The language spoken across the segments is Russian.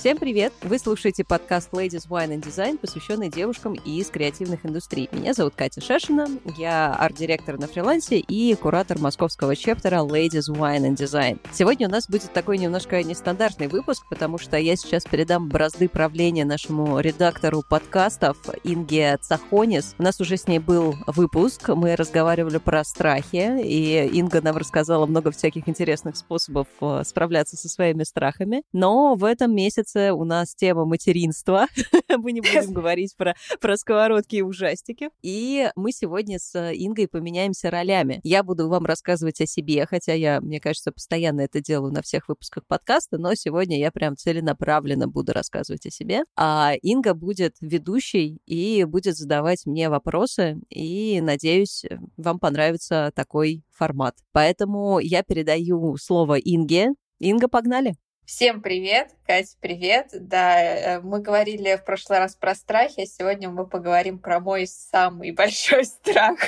Всем привет! Вы слушаете подкаст Ladies Wine and Design, посвященный девушкам из креативных индустрий. Меня зовут Катя Шешина, я арт-директор на фрилансе и куратор московского чептера Ladies Wine and Design. Сегодня у нас будет такой немножко нестандартный выпуск, потому что я сейчас передам бразды правления нашему редактору подкастов Инге Цахонис. У нас уже с ней был выпуск, мы разговаривали про страхи, и Инга нам рассказала много всяких интересных способов э, справляться со своими страхами. Но в этом месяце месяце у нас тема материнства. мы не будем говорить про, про сковородки и ужастики. И мы сегодня с Ингой поменяемся ролями. Я буду вам рассказывать о себе, хотя я, мне кажется, постоянно это делаю на всех выпусках подкаста, но сегодня я прям целенаправленно буду рассказывать о себе. А Инга будет ведущей и будет задавать мне вопросы, и, надеюсь, вам понравится такой формат. Поэтому я передаю слово Инге. Инга, погнали! Всем привет! Катя, привет! Да, э, мы говорили в прошлый раз про страхи, а сегодня мы поговорим про мой самый большой страх.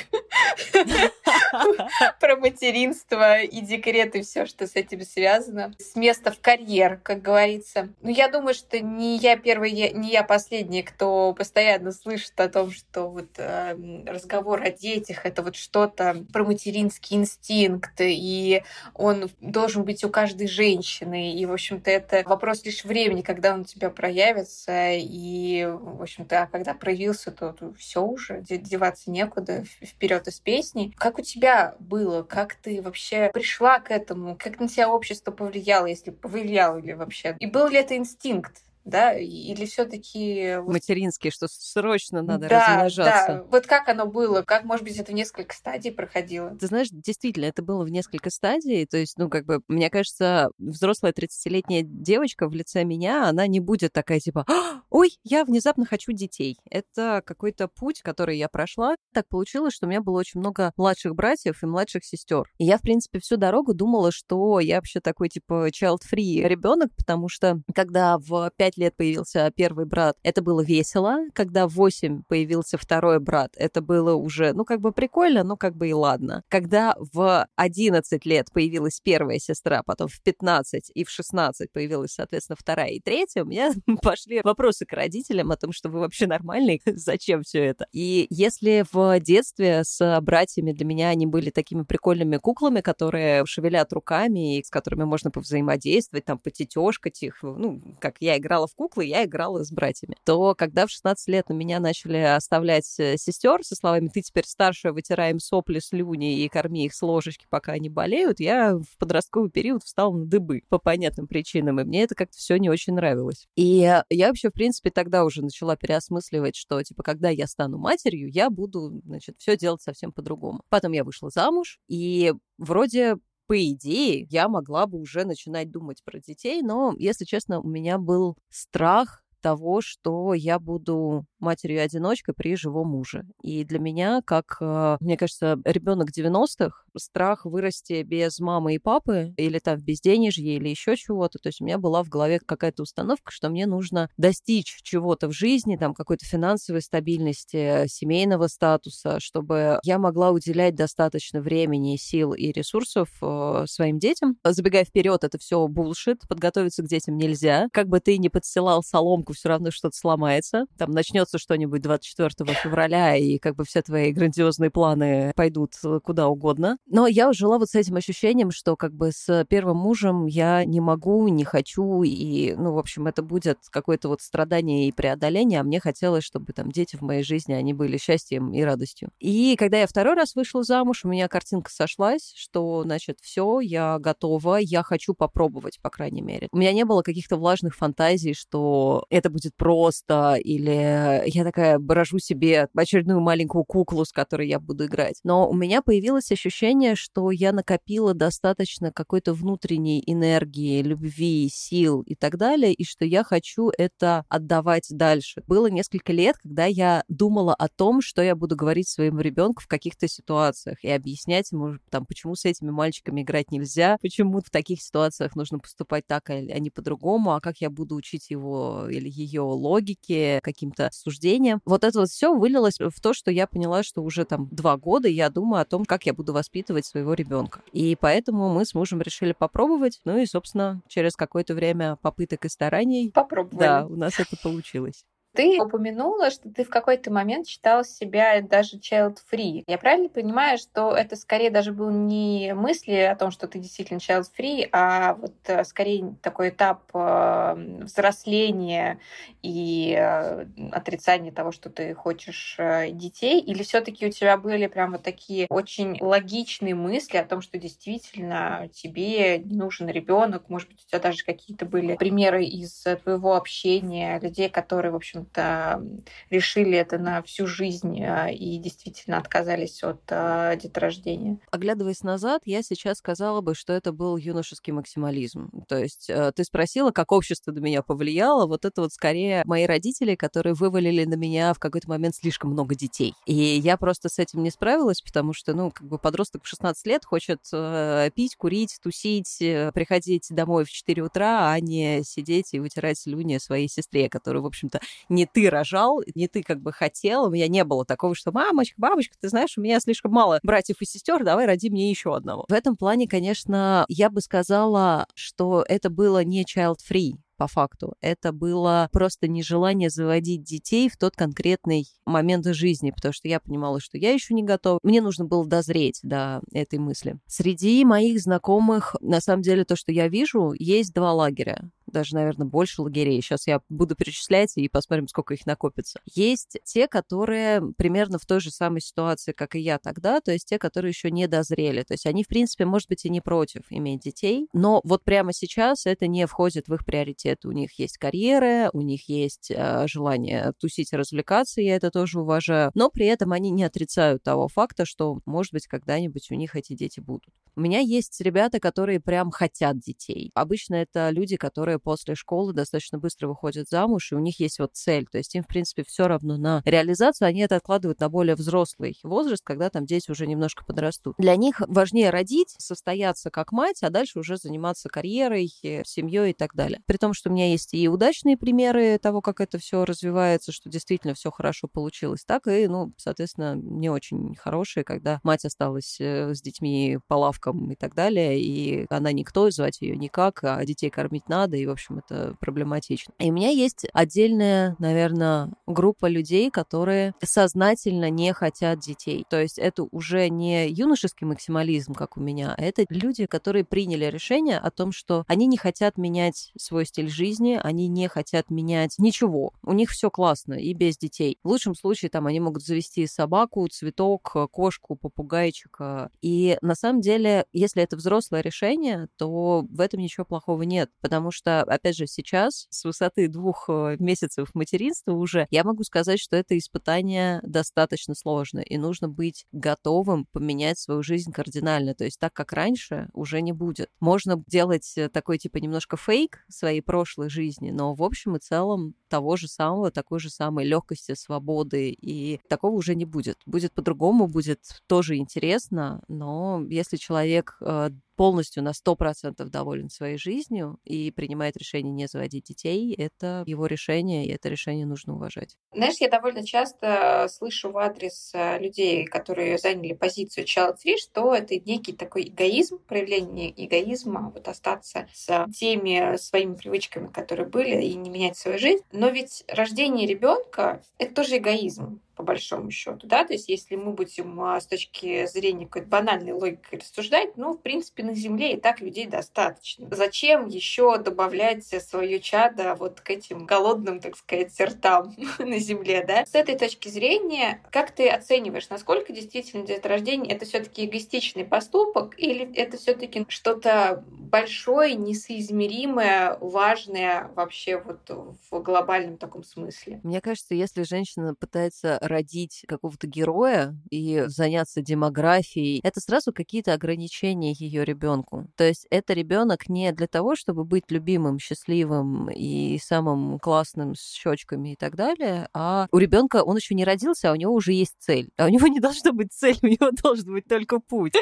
Про материнство и декрет и все, что с этим связано. С места в карьер, как говорится. Ну, я думаю, что не я первый, не я последний, кто постоянно слышит о том, что вот э, разговор о детях — это вот что-то про материнский инстинкт, и он должен быть у каждой женщины. И, в общем-то, это вопрос лишь времени, когда он у тебя проявится. И, в общем-то, а когда проявился, то, то все уже, деваться некуда, вперед из песни. Как у тебя было? Как ты вообще пришла к этому? Как на тебя общество повлияло, если повлияло ли вообще? И был ли это инстинкт? Да, или все-таки материнский, что срочно надо да, размножаться. Да, вот как оно было, как, может быть, это в несколько стадий проходило? Ты знаешь, действительно, это было в несколько стадий, то есть, ну, как бы, мне кажется, взрослая 30-летняя девочка в лице меня, она не будет такая, типа, «А, ой, я внезапно хочу детей. Это какой-то путь, который я прошла. Так получилось, что у меня было очень много младших братьев и младших сестер. И я, в принципе, всю дорогу думала, что я вообще такой, типа, child-free ребенок, потому что, когда в 5 5 лет появился первый брат, это было весело. Когда в 8 появился второй брат, это было уже, ну, как бы прикольно, но как бы и ладно. Когда в 11 лет появилась первая сестра, потом в 15 и в 16 появилась, соответственно, вторая и третья, у меня пошли вопросы к родителям о том, что вы вообще нормальные, зачем все это. И если в детстве с братьями для меня они были такими прикольными куклами, которые шевелят руками и с которыми можно повзаимодействовать, там, потетешкать их, ну, как я играла играла в куклы, я играла с братьями. То когда в 16 лет на меня начали оставлять э, сестер со словами «ты теперь старшая, вытираем сопли, слюни и корми их с ложечки, пока они болеют», я в подростковый период встала на дыбы по понятным причинам, и мне это как-то все не очень нравилось. И я вообще, в принципе, тогда уже начала переосмысливать, что, типа, когда я стану матерью, я буду, значит, все делать совсем по-другому. Потом я вышла замуж, и вроде по идее, я могла бы уже начинать думать про детей, но, если честно, у меня был страх того, что я буду матерью-одиночкой при живом муже. И для меня, как, э, мне кажется, ребенок 90-х, страх вырасти без мамы и папы, или там в безденежье, или еще чего-то. То есть у меня была в голове какая-то установка, что мне нужно достичь чего-то в жизни, там какой-то финансовой стабильности, семейного статуса, чтобы я могла уделять достаточно времени, сил и ресурсов э, своим детям. Забегая вперед, это все булшит, подготовиться к детям нельзя. Как бы ты ни подстилал соломку, все равно что-то сломается. Там начнется что-нибудь 24 февраля, и как бы все твои грандиозные планы пойдут э, куда угодно. Но я жила вот с этим ощущением, что как бы с первым мужем я не могу, не хочу, и, ну, в общем, это будет какое-то вот страдание и преодоление, а мне хотелось, чтобы там дети в моей жизни, они были счастьем и радостью. И когда я второй раз вышла замуж, у меня картинка сошлась, что, значит, все, я готова, я хочу попробовать, по крайней мере. У меня не было каких-то влажных фантазий, что это будет просто, или я такая брожу себе очередную маленькую куклу, с которой я буду играть. Но у меня появилось ощущение, что я накопила достаточно какой-то внутренней энергии, любви, сил и так далее, и что я хочу это отдавать дальше. Было несколько лет, когда я думала о том, что я буду говорить своему ребенку в каких-то ситуациях и объяснять ему, там, почему с этими мальчиками играть нельзя, почему в таких ситуациях нужно поступать так, а не по-другому, а как я буду учить его или ее логике, каким-то суждениям. Вот это вот все вылилось в то, что я поняла, что уже там два года я думаю о том, как я буду воспитывать своего ребенка. И поэтому мы с мужем решили попробовать. Ну и, собственно, через какое-то время попыток и стараний. Попробовали. Да, у нас это получилось. Ты упомянула, что ты в какой-то момент считала себя даже child-free. Я правильно понимаю, что это скорее даже был не мысли о том, что ты действительно child-free, а вот э, скорее такой этап э, взросления и э, отрицания того, что ты хочешь детей? Или все таки у тебя были прям вот такие очень логичные мысли о том, что действительно тебе не нужен ребенок? Может быть, у тебя даже какие-то были примеры из твоего общения, людей, которые, в общем общем-то, решили это на всю жизнь а, и действительно отказались от а, деторождения. Оглядываясь назад, я сейчас сказала бы, что это был юношеский максимализм. То есть э, ты спросила, как общество на меня повлияло. Вот это вот скорее мои родители, которые вывалили на меня в какой-то момент слишком много детей. И я просто с этим не справилась, потому что, ну, как бы подросток в 16 лет хочет э, пить, курить, тусить, э, приходить домой в 4 утра, а не сидеть и вытирать слюни своей сестре, которую, в общем-то, не ты рожал, не ты как бы хотел. У меня не было такого, что мамочка, бабочка, ты знаешь, у меня слишком мало братьев и сестер, давай роди мне еще одного. В этом плане, конечно, я бы сказала, что это было не child-free по факту. Это было просто нежелание заводить детей в тот конкретный момент жизни, потому что я понимала, что я еще не готова. Мне нужно было дозреть до этой мысли. Среди моих знакомых, на самом деле, то, что я вижу, есть два лагеря даже, наверное, больше лагерей. Сейчас я буду перечислять и посмотрим, сколько их накопится. Есть те, которые примерно в той же самой ситуации, как и я тогда, то есть те, которые еще не дозрели. То есть они, в принципе, может быть, и не против иметь детей, но вот прямо сейчас это не входит в их приоритет. У них есть карьеры, у них есть э, желание тусить развлекаться, я это тоже уважаю, но при этом они не отрицают того факта, что, может быть, когда-нибудь у них эти дети будут. У меня есть ребята, которые прям хотят детей. Обычно это люди, которые после школы достаточно быстро выходят замуж, и у них есть вот цель. То есть им, в принципе, все равно на реализацию. Они это откладывают на более взрослый возраст, когда там дети уже немножко подрастут. Для них важнее родить, состояться как мать, а дальше уже заниматься карьерой, э, семьей и так далее. При том, что у меня есть и удачные примеры того, как это все развивается, что действительно все хорошо получилось, так и, ну, соответственно, не очень хорошие, когда мать осталась э, с детьми по лавкам и так далее, и она никто, звать ее никак, а детей кормить надо, и, в общем, это проблематично. И у меня есть отдельная, наверное, группа людей, которые сознательно не хотят детей. То есть это уже не юношеский максимализм, как у меня, а это люди, которые приняли решение о том, что они не хотят менять свой стиль жизни, они не хотят менять ничего. У них все классно и без детей. В лучшем случае там они могут завести собаку, цветок, кошку, попугайчика. И на самом деле, если это взрослое решение, то в этом ничего плохого нет, потому что опять же, сейчас с высоты двух э, месяцев материнства уже я могу сказать, что это испытание достаточно сложно, и нужно быть готовым поменять свою жизнь кардинально. То есть так, как раньше, уже не будет. Можно делать э, такой, типа, немножко фейк своей прошлой жизни, но в общем и целом того же самого, такой же самой легкости, свободы, и такого уже не будет. Будет по-другому, будет тоже интересно, но если человек э, полностью на 100% доволен своей жизнью и принимает решение не заводить детей, это его решение, и это решение нужно уважать. Знаешь, я довольно часто слышу в адрес э, людей, которые заняли позицию child free, что это некий такой эгоизм, проявление эгоизма, вот остаться с теми своими привычками, которые были, и не менять свою жизнь. Но ведь рождение ребенка это тоже эгоизм по большому счету, да, то есть если мы будем а, с точки зрения какой-то банальной логики рассуждать, ну, в принципе, на Земле и так людей достаточно. Зачем еще добавлять свое чадо вот к этим голодным, так сказать, ртам на Земле, да? С этой точки зрения, как ты оцениваешь, насколько действительно деторождение это все-таки эгоистичный поступок или это все-таки что-то большое, несоизмеримое, важное вообще вот в глобальном таком смысле? Мне кажется, если женщина пытается родить какого-то героя и заняться демографией, это сразу какие-то ограничения ее ребенку. То есть это ребенок не для того, чтобы быть любимым, счастливым и самым классным с щечками и так далее, а у ребенка он еще не родился, а у него уже есть цель. А у него не должно быть цель, у него должен быть только путь.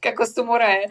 Как у самурая.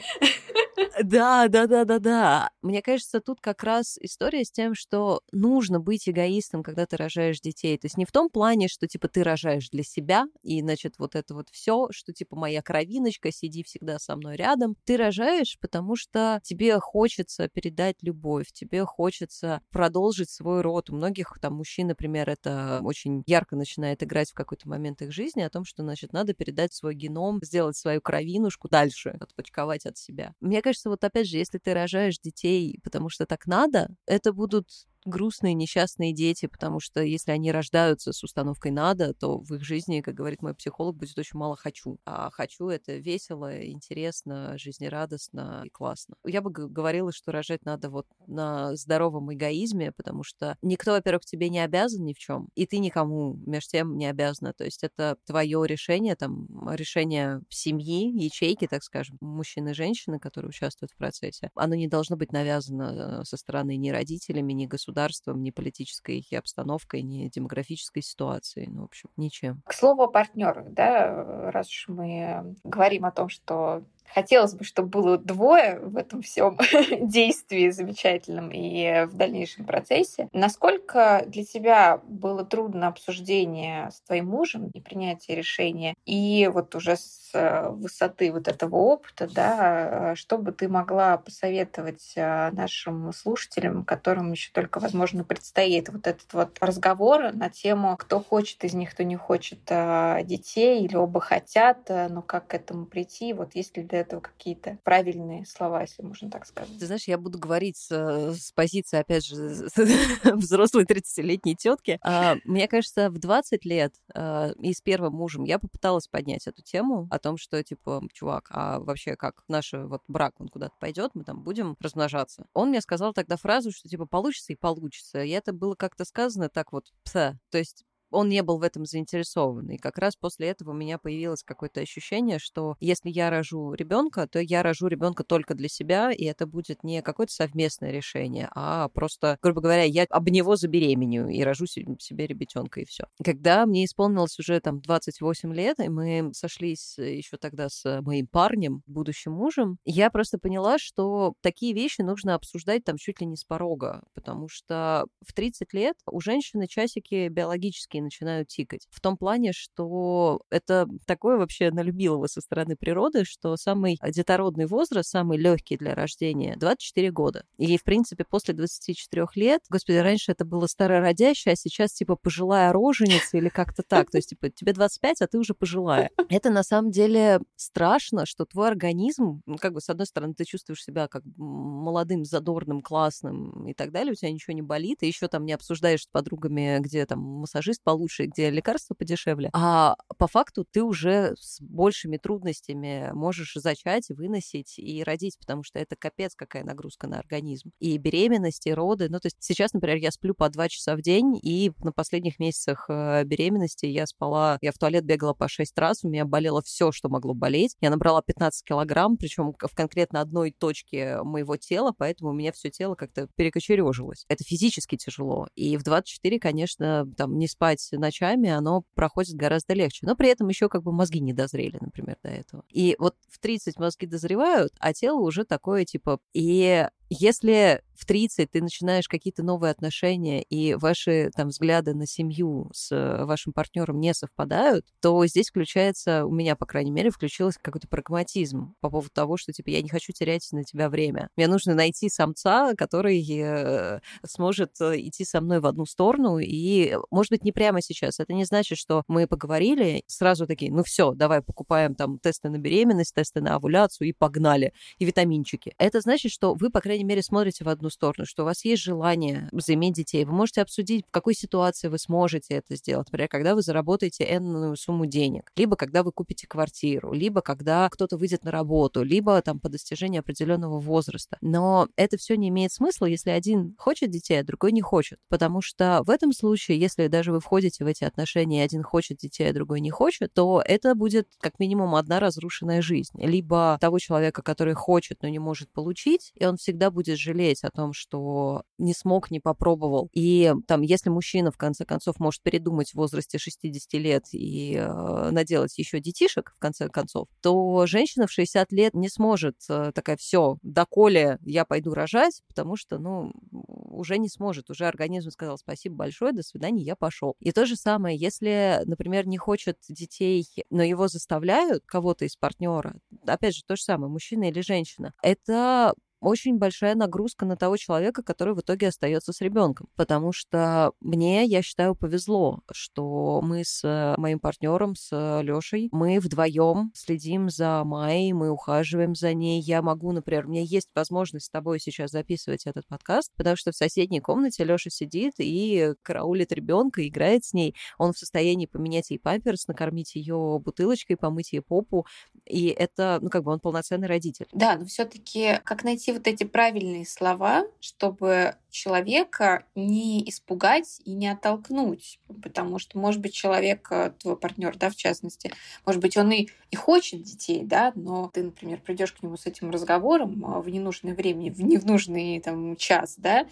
Да, да, да, да, да. Мне кажется, тут как раз история с тем, что нужно быть эгоистом, когда ты рожаешь детей. То есть не в том плане, что типа ты рожаешь для себя, и значит вот это вот все, что типа моя кровиночка, сиди всегда со мной рядом. Ты рожаешь, потому что тебе хочется передать любовь, тебе хочется продолжить свой род. У многих там мужчин, например, это очень ярко начинает играть в какой-то момент их жизни о том, что, значит, надо передать свой геном, сделать свою кровинушку дальше, отпочковать от себя. Мне кажется, вот опять же, если ты рожаешь детей, потому что так надо, это будут грустные, несчастные дети, потому что если они рождаются с установкой «надо», то в их жизни, как говорит мой психолог, будет очень мало «хочу». А «хочу» — это весело, интересно, жизнерадостно и классно. Я бы говорила, что рожать надо вот на здоровом эгоизме, потому что никто, во-первых, тебе не обязан ни в чем, и ты никому между тем не обязана. То есть это твое решение, там, решение семьи, ячейки, так скажем, мужчины и женщины, которые участвуют в процессе. Оно не должно быть навязано э, со стороны ни родителями, ни государством, государством, ни политической обстановкой, ни демографической ситуацией, ну, в общем, ничем. К слову о партнерах, да, раз уж мы говорим о том, что Хотелось бы, чтобы было двое в этом всем действии замечательном и в дальнейшем процессе. Насколько для тебя было трудно обсуждение с твоим мужем и принятие решения? И вот уже с э, высоты вот этого опыта, да, что бы ты могла посоветовать э, нашим слушателям, которым еще только, возможно, предстоит вот этот вот разговор на тему, кто хочет из них, кто не хочет э, детей, или оба хотят, но как к этому прийти? Вот есть ли для этого какие-то правильные слова, если можно так сказать. Ты знаешь, я буду говорить с, э, с позиции, опять же, взрослой 30-летней тетки. А, мне кажется, в 20 лет а, и с первым мужем я попыталась поднять эту тему о том, что, типа, чувак, а вообще как наш вот брак, он куда-то пойдет, мы там будем размножаться. Он мне сказал тогда фразу, что, типа, получится и получится. И это было как-то сказано так вот, пса. То есть он не был в этом заинтересован. И как раз после этого у меня появилось какое-то ощущение, что если я рожу ребенка, то я рожу ребенка только для себя, и это будет не какое-то совместное решение, а просто, грубо говоря, я об него забеременю и рожу себе ребятенка, и все. Когда мне исполнилось уже там 28 лет, и мы сошлись еще тогда с моим парнем, будущим мужем, я просто поняла, что такие вещи нужно обсуждать там чуть ли не с порога, потому что в 30 лет у женщины часики биологические и начинают тикать. В том плане, что это такое вообще налюбилово со стороны природы, что самый детородный возраст, самый легкий для рождения, 24 года. И, в принципе, после 24 лет, господи, раньше это было старородящее, а сейчас, типа, пожилая роженица или как-то так. То есть, типа, тебе 25, а ты уже пожилая. Это, на самом деле, страшно, что твой организм, ну, как бы, с одной стороны, ты чувствуешь себя как молодым, задорным, классным и так далее, у тебя ничего не болит, и еще там не обсуждаешь с подругами, где там массажист получше, где лекарства подешевле. А по факту ты уже с большими трудностями можешь зачать, выносить и родить, потому что это капец какая нагрузка на организм. И беременность, и роды. Ну, то есть сейчас, например, я сплю по два часа в день, и на последних месяцах э, беременности я спала, я в туалет бегала по шесть раз, у меня болело все, что могло болеть. Я набрала 15 килограмм, причем в конкретно одной точке моего тела, поэтому у меня все тело как-то перекочережилось. Это физически тяжело. И в 24, конечно, там не спать спать ночами, оно проходит гораздо легче. Но при этом еще как бы мозги не дозрели, например, до этого. И вот в 30 мозги дозревают, а тело уже такое, типа... И если в 30 ты начинаешь какие-то новые отношения, и ваши там взгляды на семью с э, вашим партнером не совпадают, то здесь включается, у меня, по крайней мере, включился какой-то прагматизм по поводу того, что, типа, я не хочу терять на тебя время. Мне нужно найти самца, который э, сможет э, идти со мной в одну сторону, и, может быть, не прямо сейчас. Это не значит, что мы поговорили, сразу такие, ну все, давай покупаем там тесты на беременность, тесты на овуляцию и погнали, и витаминчики. Это значит, что вы, по крайней мере, смотрите в одну сторону, что у вас есть желание заиметь детей. Вы можете обсудить, в какой ситуации вы сможете это сделать. Например, когда вы заработаете энную сумму денег, либо когда вы купите квартиру, либо когда кто-то выйдет на работу, либо там по достижении определенного возраста. Но это все не имеет смысла, если один хочет детей, а другой не хочет. Потому что в этом случае, если даже вы входите в эти отношения, и один хочет детей, а другой не хочет, то это будет как минимум одна разрушенная жизнь. Либо того человека, который хочет, но не может получить, и он всегда будет жалеть о том, что не смог, не попробовал. И там, если мужчина, в конце концов, может передумать в возрасте 60 лет и э, наделать еще детишек, в конце концов, то женщина в 60 лет не сможет э, такая, все, доколе я пойду рожать, потому что, ну, уже не сможет, уже организм сказал спасибо большое, до свидания, я пошел. И то же самое, если, например, не хочет детей, но его заставляют кого-то из партнера, опять же, то же самое, мужчина или женщина, это очень большая нагрузка на того человека, который в итоге остается с ребенком. Потому что мне, я считаю, повезло, что мы с э, моим партнером, с Лешей, мы вдвоем следим за Майей, мы ухаживаем за ней. Я могу, например, у меня есть возможность с тобой сейчас записывать этот подкаст, потому что в соседней комнате Леша сидит и караулит ребенка, играет с ней. Он в состоянии поменять ей памперс, накормить ее бутылочкой, помыть ей попу. И это, ну, как бы он полноценный родитель. Да, но все-таки как найти вот эти правильные слова, чтобы человека не испугать и не оттолкнуть, потому что, может быть, человек, э, твой партнер, да, в частности, может быть, он и, и хочет детей, да, но ты, например, придешь к нему с этим разговором а, в ненужное время, в не в нужный там час, да,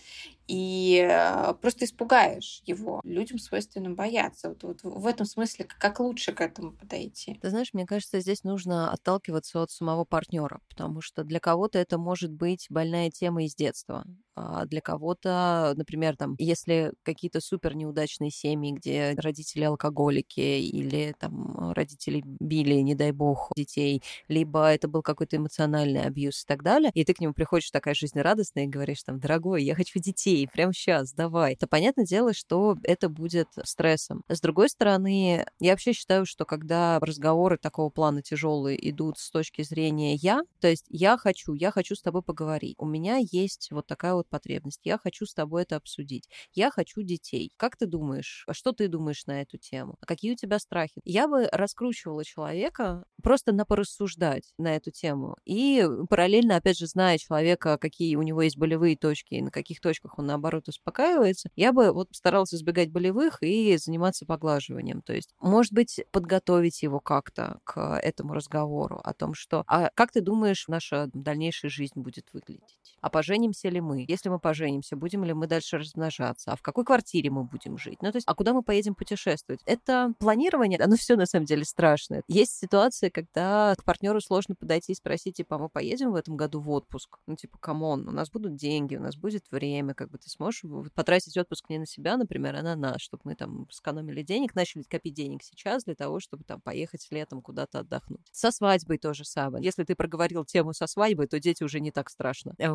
и э, просто испугаешь его. Людям свойственно бояться. Вот, вот в этом смысле, как лучше к этому подойти? Ты знаешь, мне кажется, здесь нужно отталкиваться от самого партнера, потому что для кого-то это может быть больная тема из детства. А для кого-то, например, там, если какие-то супер неудачные семьи, где родители алкоголики или там родители били, не дай бог, детей, либо это был какой-то эмоциональный абьюз и так далее, и ты к нему приходишь такая жизнерадостная и говоришь там, дорогой, я хочу детей, прямо сейчас, давай. То понятное дело, что это будет стрессом. С другой стороны, я вообще считаю, что когда разговоры такого плана тяжелые идут с точки зрения я, то есть я хочу, я хочу с тобой поговорить. У меня есть вот такая вот потребность. Я хочу с тобой это обсудить. Я хочу детей. Как ты думаешь? А что ты думаешь на эту тему? А какие у тебя страхи? Я бы раскручивала человека просто на порассуждать на эту тему. И параллельно, опять же, зная человека, какие у него есть болевые точки, и на каких точках он, наоборот, успокаивается, я бы вот старалась избегать болевых и заниматься поглаживанием. То есть, может быть, подготовить его как-то к этому разговору о том, что а как ты думаешь, наша дальнейшая жизнь будет выглядеть? А поженимся ли мы? Если мы поженимся, будем ли мы дальше размножаться? А в какой квартире мы будем жить? Ну, то есть, а куда мы поедем путешествовать? Это планирование, оно все на самом деле страшное. Есть ситуации, когда к партнеру сложно подойти и спросить, типа, а мы поедем в этом году в отпуск? Ну, типа, come on, у нас будут деньги, у нас будет время, как бы ты сможешь потратить отпуск не на себя, например, а на нас, чтобы мы там сэкономили денег, начали копить денег сейчас для того, чтобы там поехать летом куда-то отдохнуть. Со свадьбой то же самое. Если ты проговорил тему со свадьбой, то дети уже не так страшно.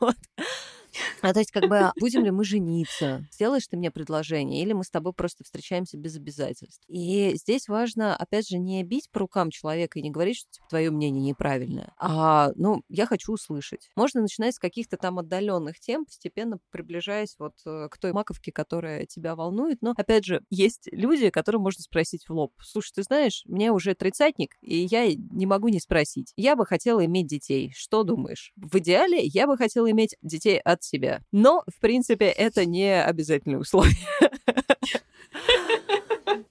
Вот. А то есть, как бы, будем ли мы жениться? Сделаешь ты мне предложение? Или мы с тобой просто встречаемся без обязательств? И здесь важно, опять же, не бить по рукам человека и не говорить, что типа, твое мнение неправильное, а, ну, я хочу услышать. Можно начинать с каких-то там отдаленных тем, постепенно приближаясь вот э, к той маковке, которая тебя волнует. Но, опять же, есть люди, которым можно спросить в лоб. Слушай, ты знаешь, мне уже тридцатник, и я не могу не спросить. Я бы хотела иметь детей. Что думаешь? В идеале я бы хотела иметь детей от себя но, в принципе, это не обязательное условие.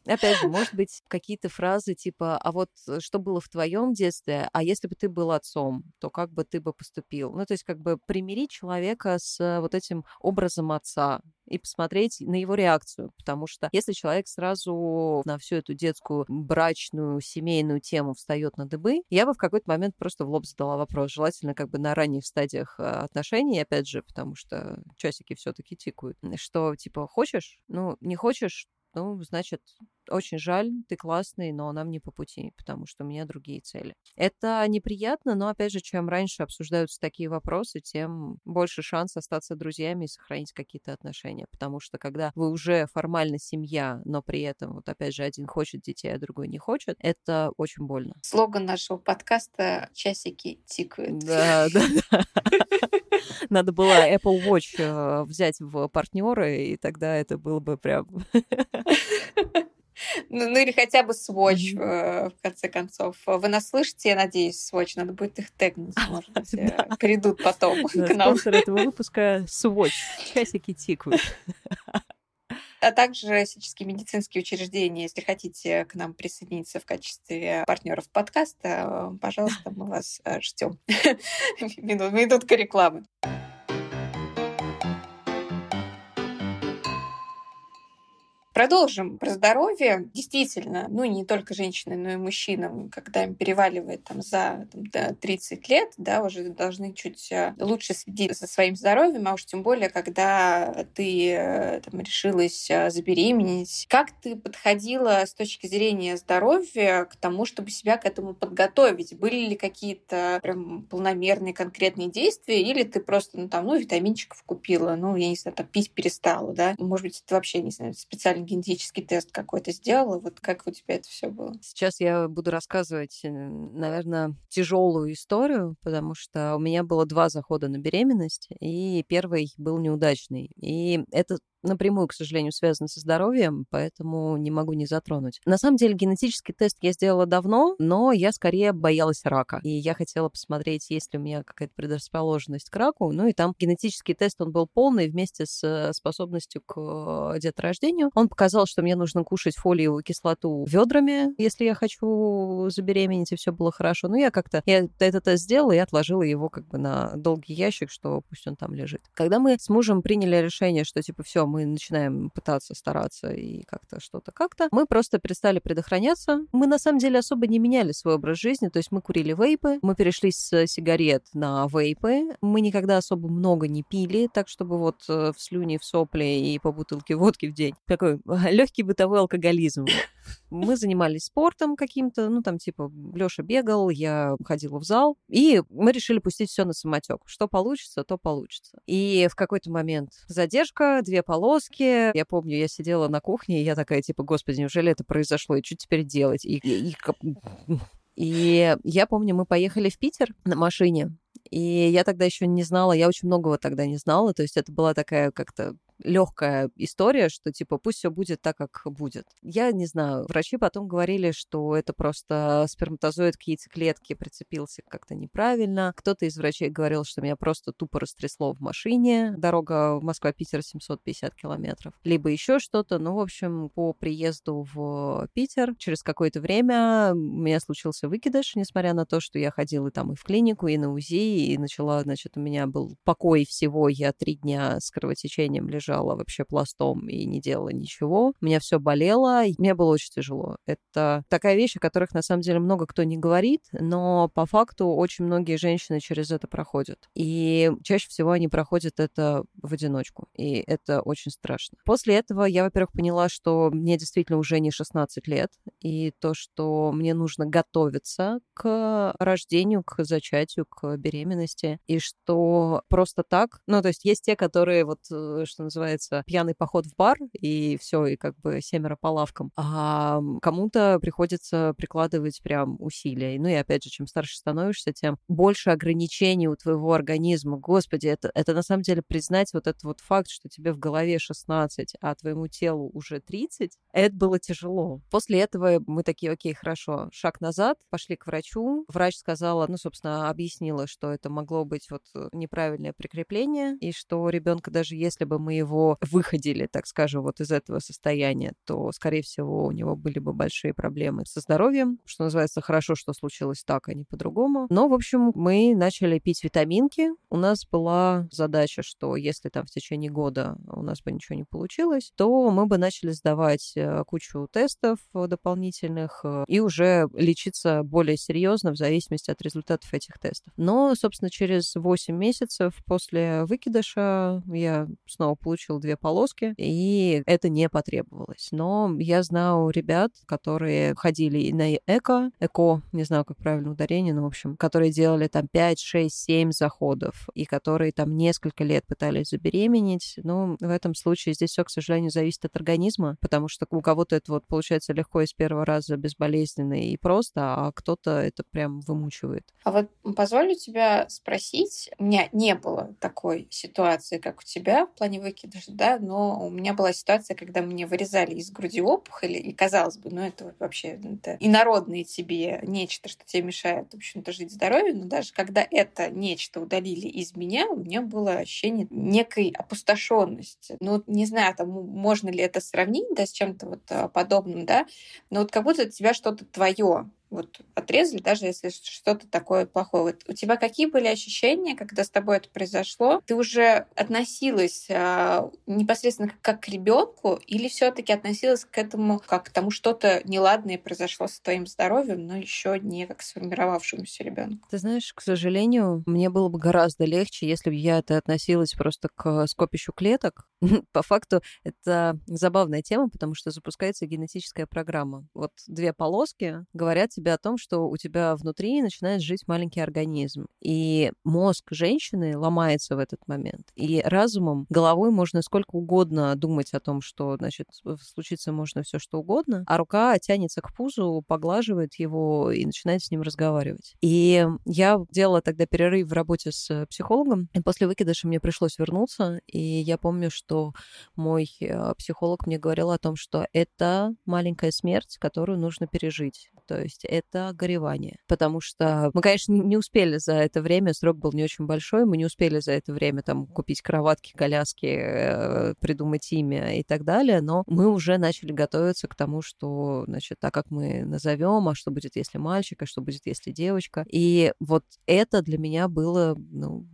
Опять же, может быть, какие-то фразы типа, а вот э, что было в твоем детстве, а если бы ты был отцом, то как бы ты бы поступил? Ну, то есть как бы примирить человека с э, вот этим образом отца и посмотреть на его реакцию, потому что если человек сразу на всю эту детскую брачную семейную тему встает на дыбы, я бы в какой-то момент просто в лоб задала вопрос, желательно как бы на ранних стадиях э, отношений, опять же, потому что часики все-таки тикают, что типа хочешь, ну не хочешь, ну, значит, очень жаль, ты классный, но нам не по пути, потому что у меня другие цели. Это неприятно, но, опять же, чем раньше обсуждаются такие вопросы, тем больше шанс остаться друзьями и сохранить какие-то отношения. Потому что когда вы уже формально семья, но при этом, вот опять же, один хочет детей, а другой не хочет, это очень больно. Слоган нашего подкаста «Часики тикают». Да, да, да. Надо было Apple Watch э, взять в партнеры, и тогда это было бы прям... Ну, ну или хотя бы Swatch, mm-hmm. в конце концов. Вы нас слышите, я надеюсь, Swatch. Надо будет их тегнуть, может быть, э, придут потом к нам. Спонсор этого выпуска Swatch. Часики тикают. А также всяческие медицинские учреждения, если хотите к нам присоединиться в качестве партнеров подкаста, пожалуйста, мы вас э, ждем. Минутка рекламы. Продолжим про здоровье. Действительно, ну не только женщины, но и мужчинам, когда им переваливает там, за там, 30 лет, да, уже должны чуть э, лучше следить за своим здоровьем, а уж тем более, когда ты э, там, решилась э, забеременеть. Как ты подходила с точки зрения здоровья к тому, чтобы себя к этому подготовить? Были ли какие-то прям полномерные конкретные действия, или ты просто, ну там, ну, витаминчиков купила, ну, я не знаю, там, пить перестала, да? Может быть, это вообще, не знаю, специально генетический тест какой-то сделала? Вот как у тебя это все было? Сейчас я буду рассказывать, э, наверное, тяжелую историю, потому что у меня было два захода на беременность, и первый был неудачный. И это напрямую, к сожалению, связано со здоровьем, поэтому не могу не затронуть. На самом деле генетический тест я сделала давно, но я скорее боялась рака. И я хотела посмотреть, есть ли у меня какая-то предрасположенность к раку. Ну и там генетический тест, он был полный вместе с э, способностью к э, деторождению. Он показал, что мне нужно кушать фолиевую кислоту ведрами, если я хочу забеременеть, и все было хорошо. Но я как-то я этот тест сделала и отложила его как бы на долгий ящик, что пусть он там лежит. Когда мы с мужем приняли решение, что типа все, мы начинаем пытаться стараться и как-то что-то как-то, мы просто перестали предохраняться. Мы на самом деле особо не меняли свой образ жизни, то есть мы курили вейпы, мы перешли с сигарет на вейпы, мы никогда особо много не пили, так чтобы вот э, в слюни, в сопли и по бутылке водки в день. Такой легкий бытовой алкоголизм. Мы занимались спортом каким-то, ну там типа Лёша бегал, я ходила в зал, и мы решили пустить все на самотек. Что получится, то получится. И в какой-то момент задержка, две полоски, полоски. Я помню, я сидела на кухне, и я такая, типа, господи, неужели это произошло? И что теперь делать? И, и, и, и я помню, мы поехали в Питер на машине, и я тогда еще не знала, я очень многого тогда не знала, то есть это была такая как-то легкая история, что типа пусть все будет так, как будет. Я не знаю, врачи потом говорили, что это просто сперматозоид к яйцеклетке прицепился как-то неправильно. Кто-то из врачей говорил, что меня просто тупо растрясло в машине. Дорога Москва-Питер 750 километров. Либо еще что-то. Ну, в общем, по приезду в Питер через какое-то время у меня случился выкидыш, несмотря на то, что я ходила там и в клинику, и на УЗИ, и начала, значит, у меня был покой всего. Я три дня с кровотечением лежала лежала вообще пластом и не делала ничего. У меня все болело, и мне было очень тяжело. Это такая вещь, о которых на самом деле много кто не говорит, но по факту очень многие женщины через это проходят. И чаще всего они проходят это в одиночку. И это очень страшно. После этого я, во-первых, поняла, что мне действительно уже не 16 лет, и то, что мне нужно готовиться к рождению, к зачатию, к беременности, и что просто так, ну, то есть есть те, которые вот, э, что называется, называется пьяный поход в бар, и все, и как бы семеро по лавкам. А кому-то приходится прикладывать прям усилия. Ну и опять же, чем старше становишься, тем больше ограничений у твоего организма. Господи, это, это на самом деле признать вот этот вот факт, что тебе в голове 16, а твоему телу уже 30, это было тяжело. После этого мы такие, окей, хорошо, шаг назад, пошли к врачу. Врач сказала, ну, собственно, объяснила, что это могло быть вот неправильное прикрепление, и что ребенка даже если бы мы его его выходили, так скажем, вот из этого состояния, то, скорее всего, у него были бы большие проблемы со здоровьем, что называется, хорошо, что случилось так, а не по-другому. Но, в общем, мы начали пить витаминки. У нас была задача, что если там в течение года у нас бы ничего не получилось, то мы бы начали сдавать э, кучу тестов дополнительных э, и уже лечиться более серьезно в зависимости от результатов этих тестов. Но, собственно, через 8 месяцев после выкидыша я снова получила получил две полоски, и это не потребовалось. Но я знаю ребят, которые ходили на эко, эко, не знаю, как правильно ударение, но, в общем, которые делали там 5, 6, 7 заходов, и которые там несколько лет пытались забеременеть. Ну, в этом случае здесь все, к сожалению, зависит от организма, потому что у кого-то это вот получается легко из первого раза, безболезненно и просто, а кто-то это прям вымучивает. А вот позволю тебя спросить, у меня не было такой ситуации, как у тебя в плане выкидыш, да, но у меня была ситуация, когда мне вырезали из груди опухоли, и казалось бы, ну это вообще это инородное тебе нечто, что тебе мешает, в общем-то, жить здоровьем, но даже когда это нечто удалили из меня, у меня было ощущение некой опустошенности. Ну, не знаю, там, можно ли это сравнить, да, с чем-то вот а, подобным, да, но вот как будто у тебя что-то твое, вот отрезали, даже если что-то такое плохое. Вот у тебя какие были ощущения, когда с тобой это произошло? Ты уже относилась а, непосредственно как к ребенку или все-таки относилась к этому как к тому что-то неладное произошло с твоим здоровьем, но еще не как сформировавшемуся ребенку? Ты знаешь, к сожалению, мне было бы гораздо легче, если бы я это относилась просто к скопищу клеток. По факту это забавная тема, потому что запускается генетическая программа. Вот две полоски говорят тебе о том, что у тебя внутри начинает жить маленький организм. И мозг женщины ломается в этот момент. И разумом, головой можно сколько угодно думать о том, что, значит, случится можно все что угодно, а рука тянется к пузу, поглаживает его и начинает с ним разговаривать. И я делала тогда перерыв в работе с психологом, и после выкидыша мне пришлось вернуться, и я помню, что мой э, психолог мне говорил о том, что это маленькая смерть, которую нужно пережить. То есть это горевание. Потому что мы, конечно, не успели за это время, срок был не очень большой, мы не успели за это время там купить кроватки, коляски, э, придумать имя и так далее, но мы уже начали готовиться к тому, что, значит, так как мы назовем, а что будет, если мальчик, а что будет, если девочка. И вот это для меня было, ну,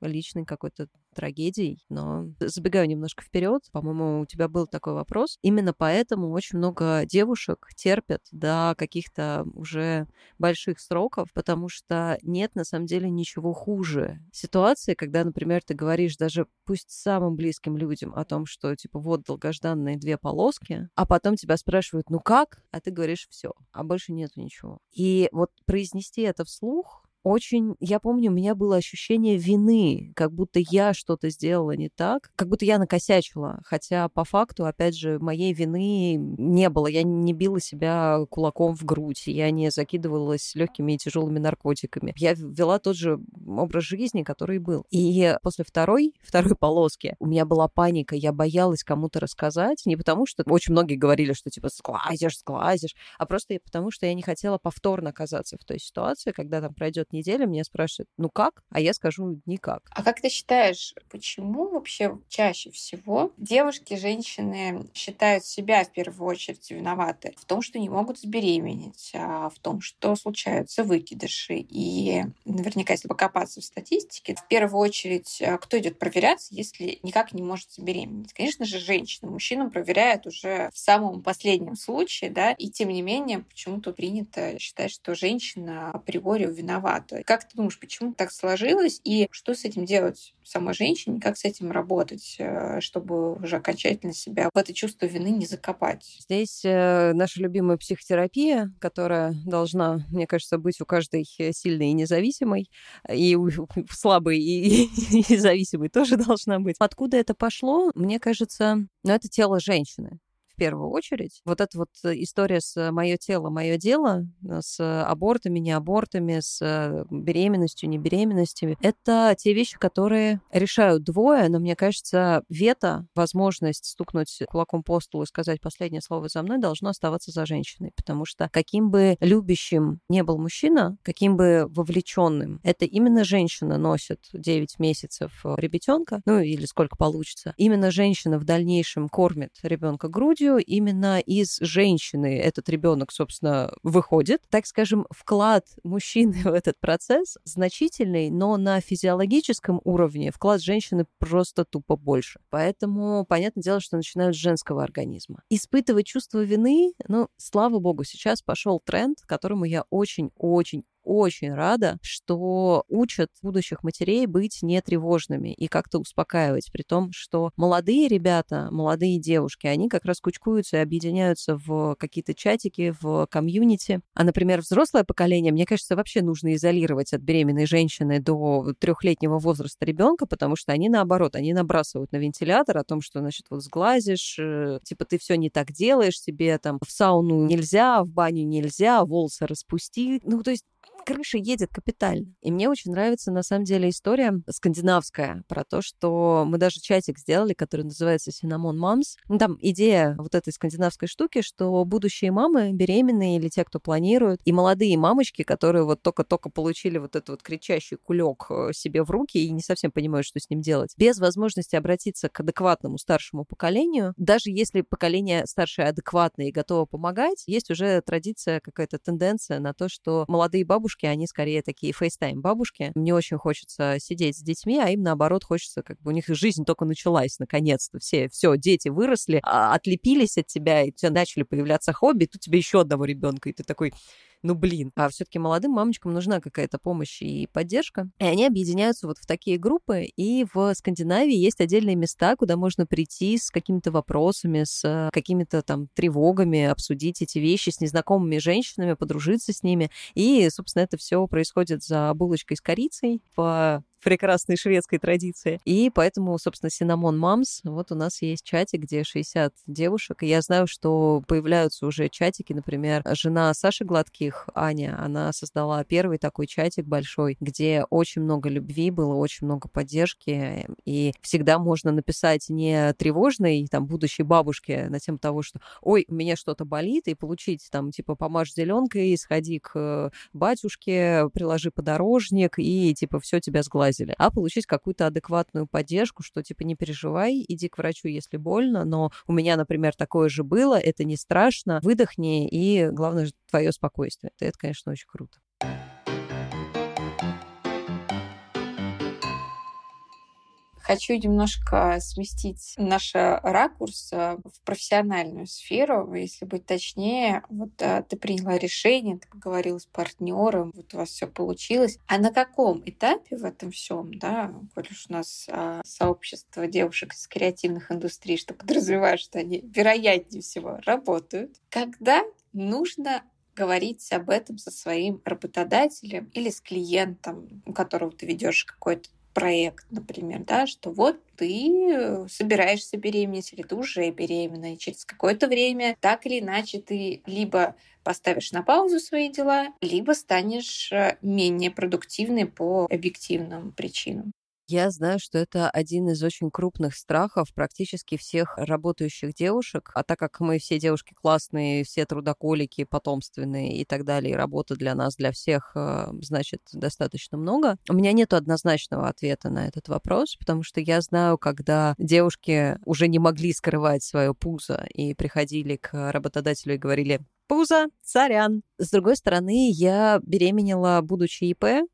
личной какой-то трагедией, но забегаю немножко вперед. По-моему, у тебя был такой вопрос. Именно поэтому очень много девушек терпят до каких-то уже больших сроков, потому что нет на самом деле ничего хуже ситуации, когда, например, ты говоришь даже пусть самым близким людям о том, что типа вот долгожданные две полоски, а потом тебя спрашивают, ну как? А ты говоришь все, а больше нету ничего. И вот произнести это вслух очень, я помню, у меня было ощущение вины, как будто я что-то сделала не так, как будто я накосячила, хотя по факту, опять же, моей вины не было, я не била себя кулаком в грудь, я не закидывалась легкими и тяжелыми наркотиками, я вела тот же образ жизни, который был. И после второй, второй полоски у меня была паника, я боялась кому-то рассказать, не потому что очень многие говорили, что типа сглазишь, сглазишь, а просто потому что я не хотела повторно оказаться в той ситуации, когда там пройдет неделя меня спрашивают, ну как? А я скажу никак. А как ты считаешь, почему вообще чаще всего девушки, женщины считают себя в первую очередь виноваты в том, что не могут забеременеть, а в том, что случаются выкидыши? И наверняка, если покопаться в статистике, в первую очередь, а, кто идет проверяться, если никак не может забеременеть? Конечно же, женщина. Мужчину проверяют уже в самом последнем случае, да, и тем не менее, почему-то принято считать, что женщина априори виновата зарплату. Как ты думаешь, почему так сложилось и что с этим делать самой женщине, как с этим работать, э, чтобы уже окончательно себя в это чувство вины не закопать? Здесь э, наша любимая психотерапия, которая должна, мне кажется, быть у каждой сильной и независимой, и у слабой и, и зависимой тоже должна быть. Откуда это пошло? Мне кажется, ну, это тело женщины в первую очередь. Вот эта вот э, история с э, мое тело, мое дело, э, с абортами, не абортами, с беременностью, не беременностями, это те вещи, которые решают двое, но мне кажется, вето, возможность стукнуть кулаком по столу и сказать последнее слово за мной должно оставаться за женщиной, потому что каким бы любящим не был мужчина, каким бы вовлеченным, это именно женщина носит 9 месяцев ребятенка, ну или сколько получится. Именно женщина в дальнейшем кормит ребенка грудью, грудью именно из женщины этот ребенок, собственно, выходит. Так скажем, вклад мужчины в этот процесс значительный, но на физиологическом уровне вклад женщины просто тупо больше. Поэтому, понятное дело, что начинают с женского организма. Испытывать чувство вины, ну, слава богу, сейчас пошел тренд, которому я очень-очень очень рада, что учат будущих матерей быть нетревожными и как-то успокаивать, при том, что молодые ребята, молодые девушки, они как раз кучкуются и объединяются в какие-то чатики, в комьюнити. А, например, взрослое поколение, мне кажется, вообще нужно изолировать от беременной женщины до трехлетнего возраста ребенка, потому что они наоборот, они набрасывают на вентилятор о том, что, значит, вот сглазишь, э, типа ты все не так делаешь, тебе там в сауну нельзя, в баню нельзя, волосы распусти. Ну, то есть крыша едет капитально. И мне очень нравится, на самом деле, история скандинавская про то, что мы даже чатик сделали, который называется Cinnamon Moms. Ну, там идея вот этой скандинавской штуки, что будущие мамы, беременные или те, кто планирует, и молодые мамочки, которые вот только-только получили вот этот вот кричащий кулек э, себе в руки и не совсем понимают, что с ним делать, без возможности обратиться к адекватному старшему поколению, даже если поколение старшее адекватное и готово помогать, есть уже традиция, какая-то тенденция на то, что молодые бабушки, они скорее такие FaceTime бабушки. Мне очень хочется сидеть с детьми, а им наоборот хочется, как бы у них жизнь только началась наконец-то. Все, все, дети выросли, а, отлепились от тебя, и у тебя начали появляться хобби, и тут тебе еще одного ребенка, и ты такой, ну блин. А все-таки молодым мамочкам нужна какая-то помощь и поддержка. И они объединяются вот в такие группы, и в Скандинавии есть отдельные места, куда можно прийти с какими-то вопросами, с какими-то там тревогами, обсудить эти вещи с незнакомыми женщинами, подружиться с ними. И, собственно, это все происходит за булочкой с корицей по прекрасной шведской традиции. И поэтому, собственно, Cinnamon Moms, вот у нас есть чатик, где 60 девушек. И я знаю, что появляются уже чатики, например, жена Саши Гладких, Аня, она создала первый такой чатик большой, где очень много любви было, очень много поддержки, и всегда можно написать не тревожной там будущей бабушке на тему того, что ой, у меня что-то болит, и получить там типа помажь зеленкой, сходи к батюшке, приложи подорожник, и типа все тебя сглазит лазили, а получить какую-то адекватную поддержку, что типа не переживай, иди к врачу, если больно, но у меня, например, такое же было, это не страшно, выдохни, и главное, твое спокойствие. Это, конечно, очень круто. Хочу немножко сместить наш ракурс э, в профессиональную сферу, если быть точнее. Вот э, ты приняла решение, ты поговорила с партнером, вот у вас все получилось. А на каком этапе в этом всем, да, коль уж у нас а, сообщество девушек из креативных индустрий, что подразумевает, что они вероятнее всего работают, когда нужно говорить об этом со своим работодателем или с клиентом, у которого ты ведешь какой-то проект, например, да, что вот ты собираешься беременеть или ты уже беременна, и через какое-то время так или иначе ты либо поставишь на паузу свои дела, либо станешь э, менее продуктивной по объективным причинам. Я знаю, что это один из очень крупных страхов практически всех работающих девушек. А так как мы все девушки классные, все трудоколики, потомственные и так далее, и работа для нас, для всех, э, значит, достаточно много, у меня нет однозначного ответа на этот вопрос, потому что я знаю, когда девушки уже не могли скрывать свое пузо и приходили к работодателю и говорили, пузо, царян. С другой стороны, я беременела, будучи ИП,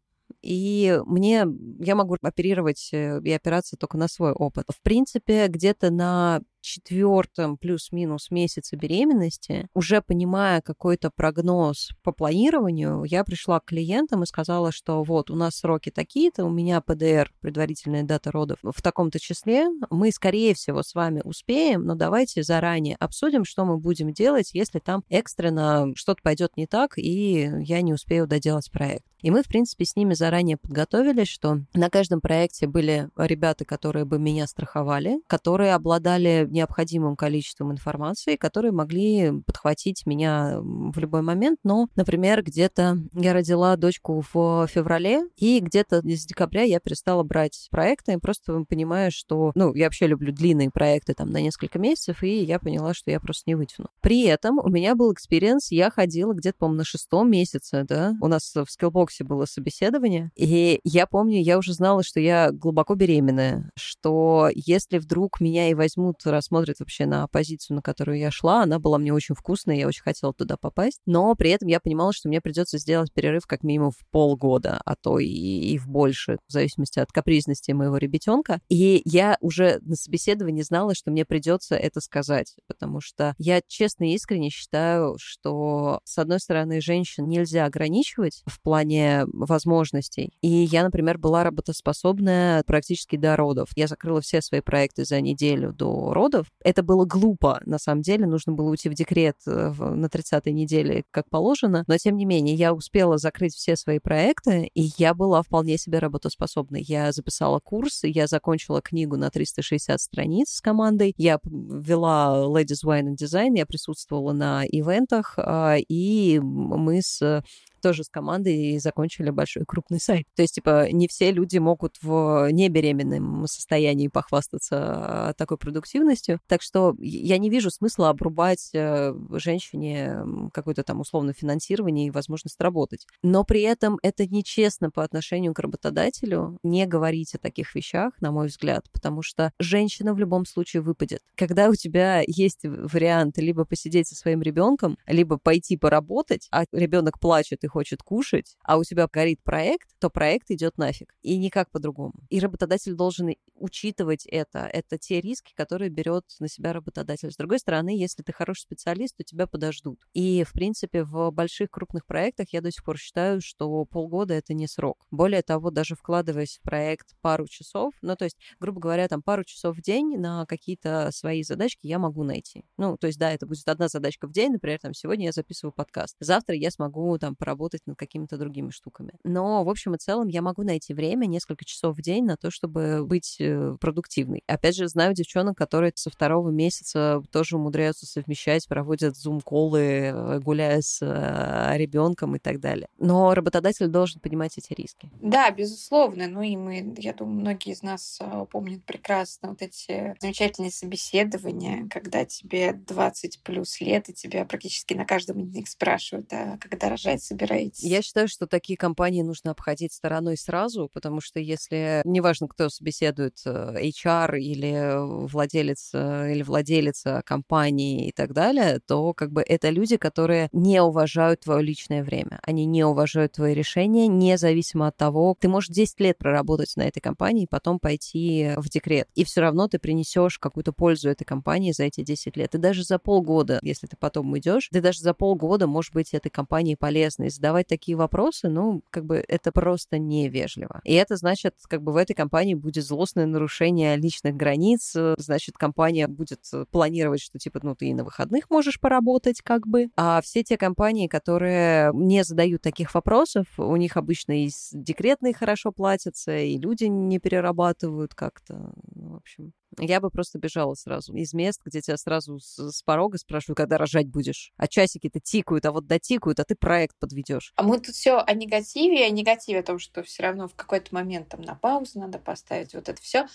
и мне, я могу оперировать э, и опираться только на свой опыт. В принципе, где-то на четвертом плюс-минус месяце беременности, уже понимая какой-то прогноз по планированию, я пришла к клиентам и сказала, что вот у нас сроки такие-то, у меня ПДР, предварительная дата родов, в таком-то числе, мы, скорее всего, с вами успеем, но давайте заранее обсудим, что мы будем делать, если там экстренно что-то пойдет не так, и я не успею доделать проект. И мы, в принципе, с ними заранее подготовились, что на каждом проекте были ребята, которые бы меня страховали, которые обладали необходимым количеством информации, которые могли подхватить меня в любой момент. Но, например, где-то я родила дочку в феврале, и где-то с декабря я перестала брать проекты, просто понимаю, что, ну, я вообще люблю длинные проекты там на несколько месяцев, и я поняла, что я просто не вытяну. При этом у меня был experience, я ходила где-то, по-моему, на шестом месяце, да, у нас в Skillbox е было собеседование, и я помню, я уже знала, что я глубоко беременная, что если вдруг меня и возьмут рассмотрят вообще на позицию, на которую я шла. Она была мне очень вкусная, я очень хотела туда попасть. Но при этом я понимала, что мне придется сделать перерыв как минимум в полгода, а то и, и в больше, в зависимости от капризности моего ребятенка. И я уже на собеседовании знала, что мне придется это сказать, потому что я честно и искренне считаю, что, с одной стороны, женщин нельзя ограничивать в плане возможностей. И я, например, была работоспособная практически до родов. Я закрыла все свои проекты за неделю до родов, родов. Это было глупо, на самом деле. Нужно было уйти в декрет э, на 30-й неделе, как положено. Но, тем не менее, я успела закрыть все свои проекты, и я была вполне себе работоспособной. Я записала курс, я закончила книгу на 360 страниц с командой, я вела Ladies Wine and Design, я присутствовала на ивентах, а, и мы с тоже с командой и закончили большой крупный сайт. То есть, типа, не все люди могут в небеременном состоянии похвастаться такой продуктивностью. Так что я не вижу смысла обрубать э, женщине какое-то там условно финансирование и возможность работать. Но при этом это нечестно по отношению к работодателю не говорить о таких вещах, на мой взгляд, потому что женщина в любом случае выпадет. Когда у тебя есть вариант либо посидеть со своим ребенком, либо пойти поработать, а ребенок плачет и хочет кушать, а у тебя горит проект, то проект идет нафиг. И никак по-другому. И работодатель должен учитывать это. Это те риски, которые берет на себя работодатель. С другой стороны, если ты хороший специалист, то тебя подождут. И, в принципе, в больших крупных проектах я до сих пор считаю, что полгода — это не срок. Более того, даже вкладываясь в проект пару часов, ну, то есть, грубо говоря, там пару часов в день на какие-то свои задачки я могу найти. Ну, то есть, да, это будет одна задачка в день, например, там, сегодня я записываю подкаст. Завтра я смогу там поработать над какими-то другими штуками. Но, в общем и целом, я могу найти время, несколько часов в день на то, чтобы быть э, продуктивной. Опять же, знаю девчонок, которые со второго месяца тоже умудряются совмещать, проводят зум-колы, э, гуляя с э, ребенком и так далее. Но работодатель должен понимать эти риски. Да, безусловно. Ну и мы, я думаю, многие из нас помнят прекрасно вот эти замечательные собеседования, когда тебе 20 плюс лет, и тебя практически на каждом из них спрашивают, а когда рожать собираетесь? Я считаю, что такие компании нужно обходить стороной сразу, потому что если, неважно, кто собеседует, HR или владелец или владелица компании и так далее, то как бы это люди, которые не уважают твое личное время. Они не уважают твои решения, независимо от того, ты можешь 10 лет проработать на этой компании потом пойти в декрет. И все равно ты принесешь какую-то пользу этой компании за эти 10 лет. И даже за полгода, если ты потом уйдешь, ты даже за полгода можешь быть этой компании полезной. Задавать такие вопросы, ну, как бы это просто невежливо. И это значит, как бы в этой компании будет злостное нарушение личных границ, значит, компания будет планировать, что типа, ну, ты и на выходных можешь поработать, как бы. А все те компании, которые не задают таких вопросов, у них обычно и декретные хорошо платятся, и люди не перерабатывают как-то. Ну, в общем, я бы просто бежала сразу из мест, где тебя сразу с, с порога спрашивают, когда рожать будешь. А часики-то тикают, а вот дотикают, а ты проект подведешь. А мы тут все о негативе, о негативе, о том, что все равно в какой-то момент там на паузу надо поставить, вот это все.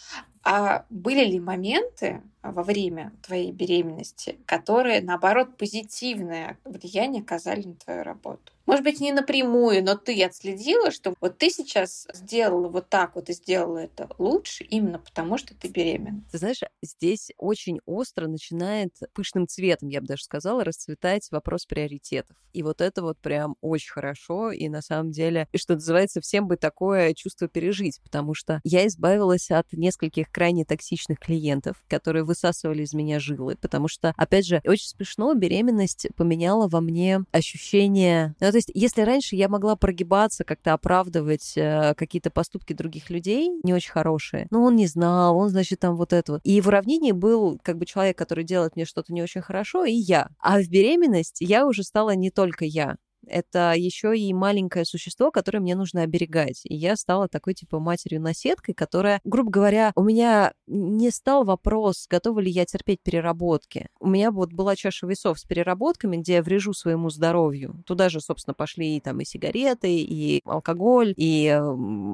А были ли моменты во время твоей беременности, которые, наоборот, позитивное влияние оказали на твою работу? Может быть, не напрямую, но ты отследила, что вот ты сейчас сделала вот так вот и сделала это лучше именно потому, что ты беременна. Ты знаешь, здесь очень остро начинает пышным цветом, я бы даже сказала, расцветать вопрос приоритетов. И вот это вот прям очень хорошо, и на самом деле, что называется, всем бы такое чувство пережить, потому что я избавилась от нескольких крайне токсичных клиентов, которые высасывали из меня жилы, потому что, опять же, очень смешно, беременность поменяла во мне ощущение... Ну, то есть, если раньше я могла прогибаться, как-то оправдывать э, какие-то поступки других людей, не очень хорошие, ну, он не знал, он, значит, там вот это. И в уравнении был как бы человек, который делает мне что-то не очень хорошо, и я. А в беременность я уже стала не только я это еще и маленькое существо, которое мне нужно оберегать. И я стала такой, типа, матерью-наседкой, которая, грубо говоря, у меня не стал вопрос, готова ли я терпеть переработки. У меня вот была чаша весов с переработками, где я врежу своему здоровью. Туда же, собственно, пошли и там и сигареты, и алкоголь, и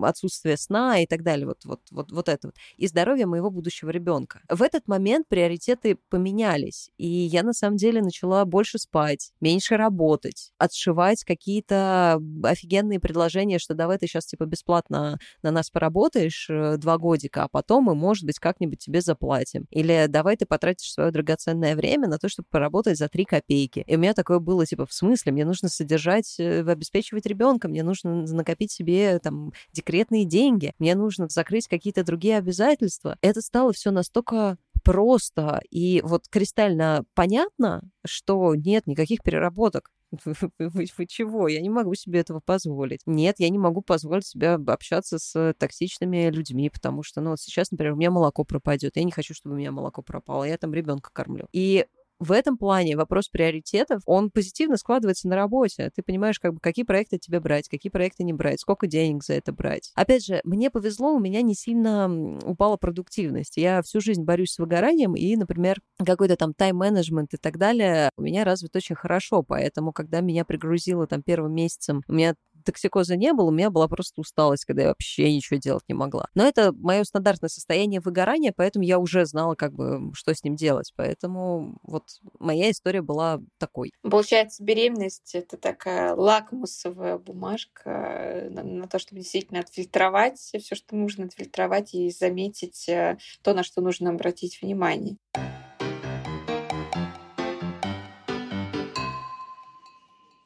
отсутствие сна и так далее. Вот, вот, вот, вот это вот. И здоровье моего будущего ребенка. В этот момент приоритеты поменялись. И я, на самом деле, начала больше спать, меньше работать, отшивать давать какие-то офигенные предложения, что давай ты сейчас типа бесплатно на нас поработаешь э, два годика, а потом мы, может быть, как-нибудь тебе заплатим. Или давай ты потратишь свое драгоценное время на то, чтобы поработать за три копейки. И у меня такое было, типа, в смысле, мне нужно содержать, э, обеспечивать ребенка, мне нужно накопить себе там декретные деньги, мне нужно закрыть какие-то другие обязательства. Это стало все настолько просто и вот кристально понятно, что нет никаких переработок. Вы, вы, вы, чего? Я не могу себе этого позволить. Нет, я не могу позволить себе общаться с токсичными людьми, потому что, ну, вот сейчас, например, у меня молоко пропадет. Я не хочу, чтобы у меня молоко пропало. Я там ребенка кормлю. И в этом плане вопрос приоритетов, он позитивно складывается на работе. Ты понимаешь, как бы, какие проекты тебе брать, какие проекты не брать, сколько денег за это брать. Опять же, мне повезло, у меня не сильно упала продуктивность. Я всю жизнь борюсь с выгоранием, и, например, какой-то там тайм-менеджмент и так далее у меня развит очень хорошо, поэтому, когда меня пригрузило там первым месяцем, у меня токсикоза не было, у меня была просто усталость, когда я вообще ничего делать не могла. Но это мое стандартное состояние выгорания, поэтому я уже знала, как бы, что с ним делать. Поэтому вот моя история была такой. Получается, беременность — это такая лакмусовая бумажка на, на то, чтобы действительно отфильтровать все, что нужно отфильтровать и заметить э, то, на что нужно обратить внимание.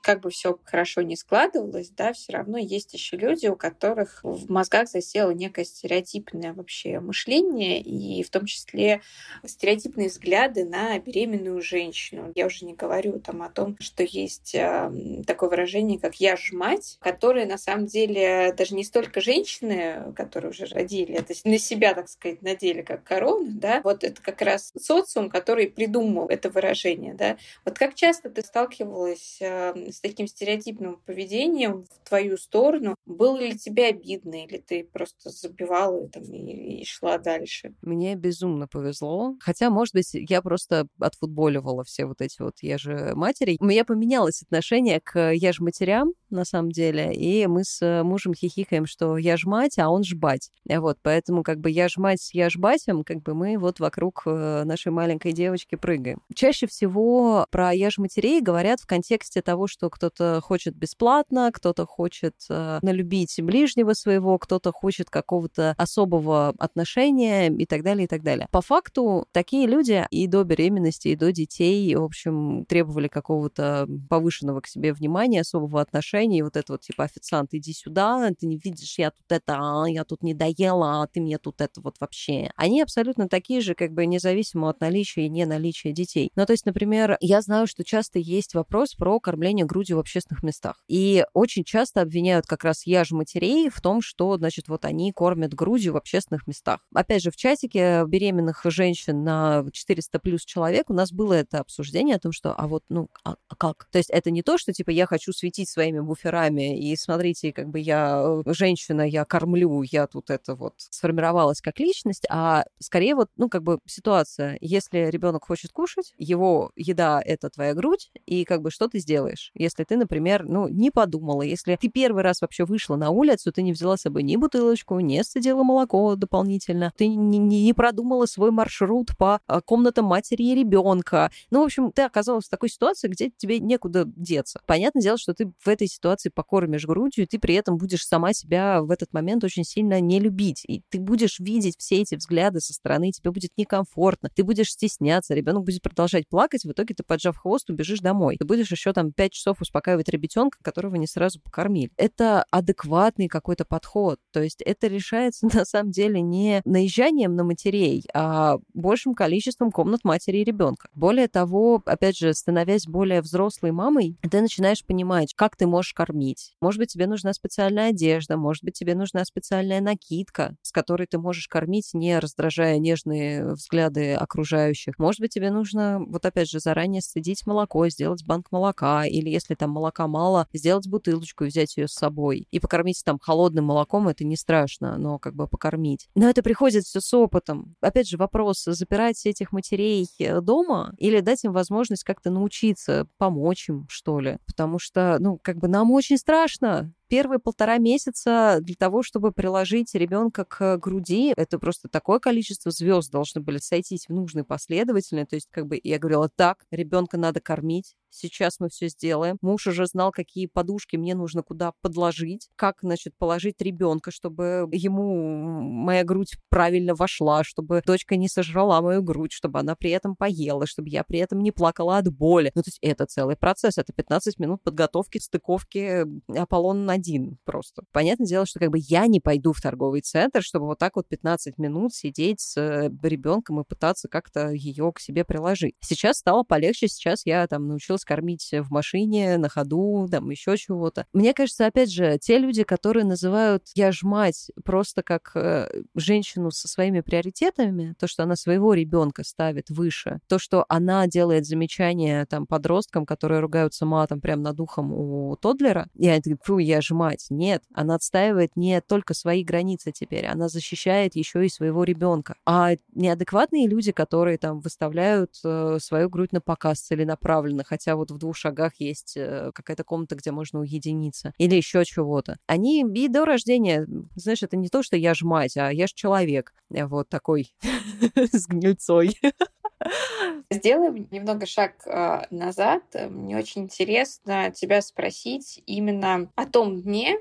Как бы все хорошо не складывалось, да, все равно есть еще люди, у которых в мозгах засело некое стереотипное вообще мышление, и в том числе стереотипные взгляды на беременную женщину. Я уже не говорю там о том, что есть э, такое выражение, как «я ж мать», которое на самом деле даже не столько женщины, которые уже родили, это на себя, так сказать, надели как корону, да, вот это как раз социум, который придумал это выражение, да. Вот как часто ты сталкивалась э, с таким стереотипным поведением в твою сторону. Было ли тебе обидно, или ты просто забивала там, и, и шла дальше? Мне безумно повезло. Хотя, может быть, я просто отфутболивала все вот эти вот «я же матери». У меня поменялось отношение к «я же матерям», на самом деле, и мы с мужем хихикаем, что я ж мать, а он ж бать. Вот, поэтому как бы я ж мать, я ж батям, как бы мы вот вокруг э, нашей маленькой девочки прыгаем. Чаще всего про я ж матерей говорят в контексте того, что что кто-то хочет бесплатно, кто-то хочет э, налюбить ближнего своего, кто-то хочет какого-то особого отношения и так далее, и так далее. По факту такие люди и до беременности, и до детей, в общем, требовали какого-то повышенного к себе внимания, особого отношения, и вот это вот типа официант, иди сюда, ты не видишь, я тут это, я тут не доела, а ты мне тут это вот вообще. Они абсолютно такие же, как бы независимо от наличия и не наличия детей. Ну, то есть, например, я знаю, что часто есть вопрос про кормление грудью в общественных местах. И очень часто обвиняют как раз я же матерей в том, что, значит, вот они кормят грудью в общественных местах. Опять же, в чатике беременных женщин на 400 плюс человек у нас было это обсуждение о том, что, а вот, ну, а, а как? То есть это не то, что, типа, я хочу светить своими буферами, и смотрите, как бы я э, женщина, я кормлю, я тут это вот сформировалась как личность, а скорее вот, ну, как бы ситуация, если ребенок хочет кушать, его еда — это твоя грудь, и как бы что ты сделаешь? Если ты, например, ну, не подумала, если ты первый раз вообще вышла на улицу, ты не взяла с собой ни бутылочку, не сцедила молоко дополнительно, ты не, не, не продумала свой маршрут по а, комнатам матери и ребенка. Ну, в общем, ты оказалась в такой ситуации, где тебе некуда деться. Понятное дело, что ты в этой ситуации покормишь грудью, и ты при этом будешь сама себя в этот момент очень сильно не любить. И ты будешь видеть все эти взгляды со стороны, тебе будет некомфортно, ты будешь стесняться, ребенок будет продолжать плакать, в итоге ты, поджав хвост, убежишь домой. Ты будешь еще там пять часов часов успокаивать ребятенка, которого не сразу покормили. Это адекватный какой-то подход. То есть это решается на самом деле не наезжанием на матерей, а большим количеством комнат матери и ребенка. Более того, опять же, становясь более взрослой мамой, ты начинаешь понимать, как ты можешь кормить. Может быть, тебе нужна специальная одежда, может быть, тебе нужна специальная накидка, с которой ты можешь кормить, не раздражая нежные взгляды окружающих. Может быть, тебе нужно, вот опять же, заранее сцедить молоко, сделать банк молока, или если там молока мало, сделать бутылочку и взять ее с собой. И покормить там холодным молоком это не страшно, но как бы покормить. Но это приходит все с опытом. Опять же, вопрос, запирать этих матерей э, дома или дать им возможность как-то научиться, помочь им, что ли. Потому что, ну, как бы нам очень страшно первые полтора месяца для того, чтобы приложить ребенка к груди, это просто такое количество звезд должны были сойтись в нужной последовательности. То есть, как бы я говорила, так, ребенка надо кормить, сейчас мы все сделаем. Муж уже знал, какие подушки мне нужно куда подложить, как, значит, положить ребенка, чтобы ему моя грудь правильно вошла, чтобы дочка не сожрала мою грудь, чтобы она при этом поела, чтобы я при этом не плакала от боли. Ну, то есть это целый процесс, это 15 минут подготовки, стыковки Аполлон один просто. Понятное дело, что как бы я не пойду в торговый центр, чтобы вот так вот 15 минут сидеть с э, ребенком и пытаться как-то ее к себе приложить. Сейчас стало полегче, сейчас я там научилась скормить в машине, на ходу, там еще чего-то. Мне кажется, опять же, те люди, которые называют «я ж мать» просто как э, женщину со своими приоритетами, то, что она своего ребенка ставит выше, то, что она делает замечания там подросткам, которые ругаются матом прямо над ухом у Тодлера, и она говорит, фу, я ж мать. Нет, она отстаивает не только свои границы теперь, она защищает еще и своего ребенка. А неадекватные люди, которые там выставляют э, свою грудь на показ целенаправленно, хотя вот в двух шагах есть э, какая-то комната, где можно уединиться, или еще чего-то. Они и до рождения, знаешь, это не то, что я ж мать, а я ж человек. Вот такой с гнильцой. Сделаем немного шаг э, назад. Мне очень интересно тебя спросить именно о том дне,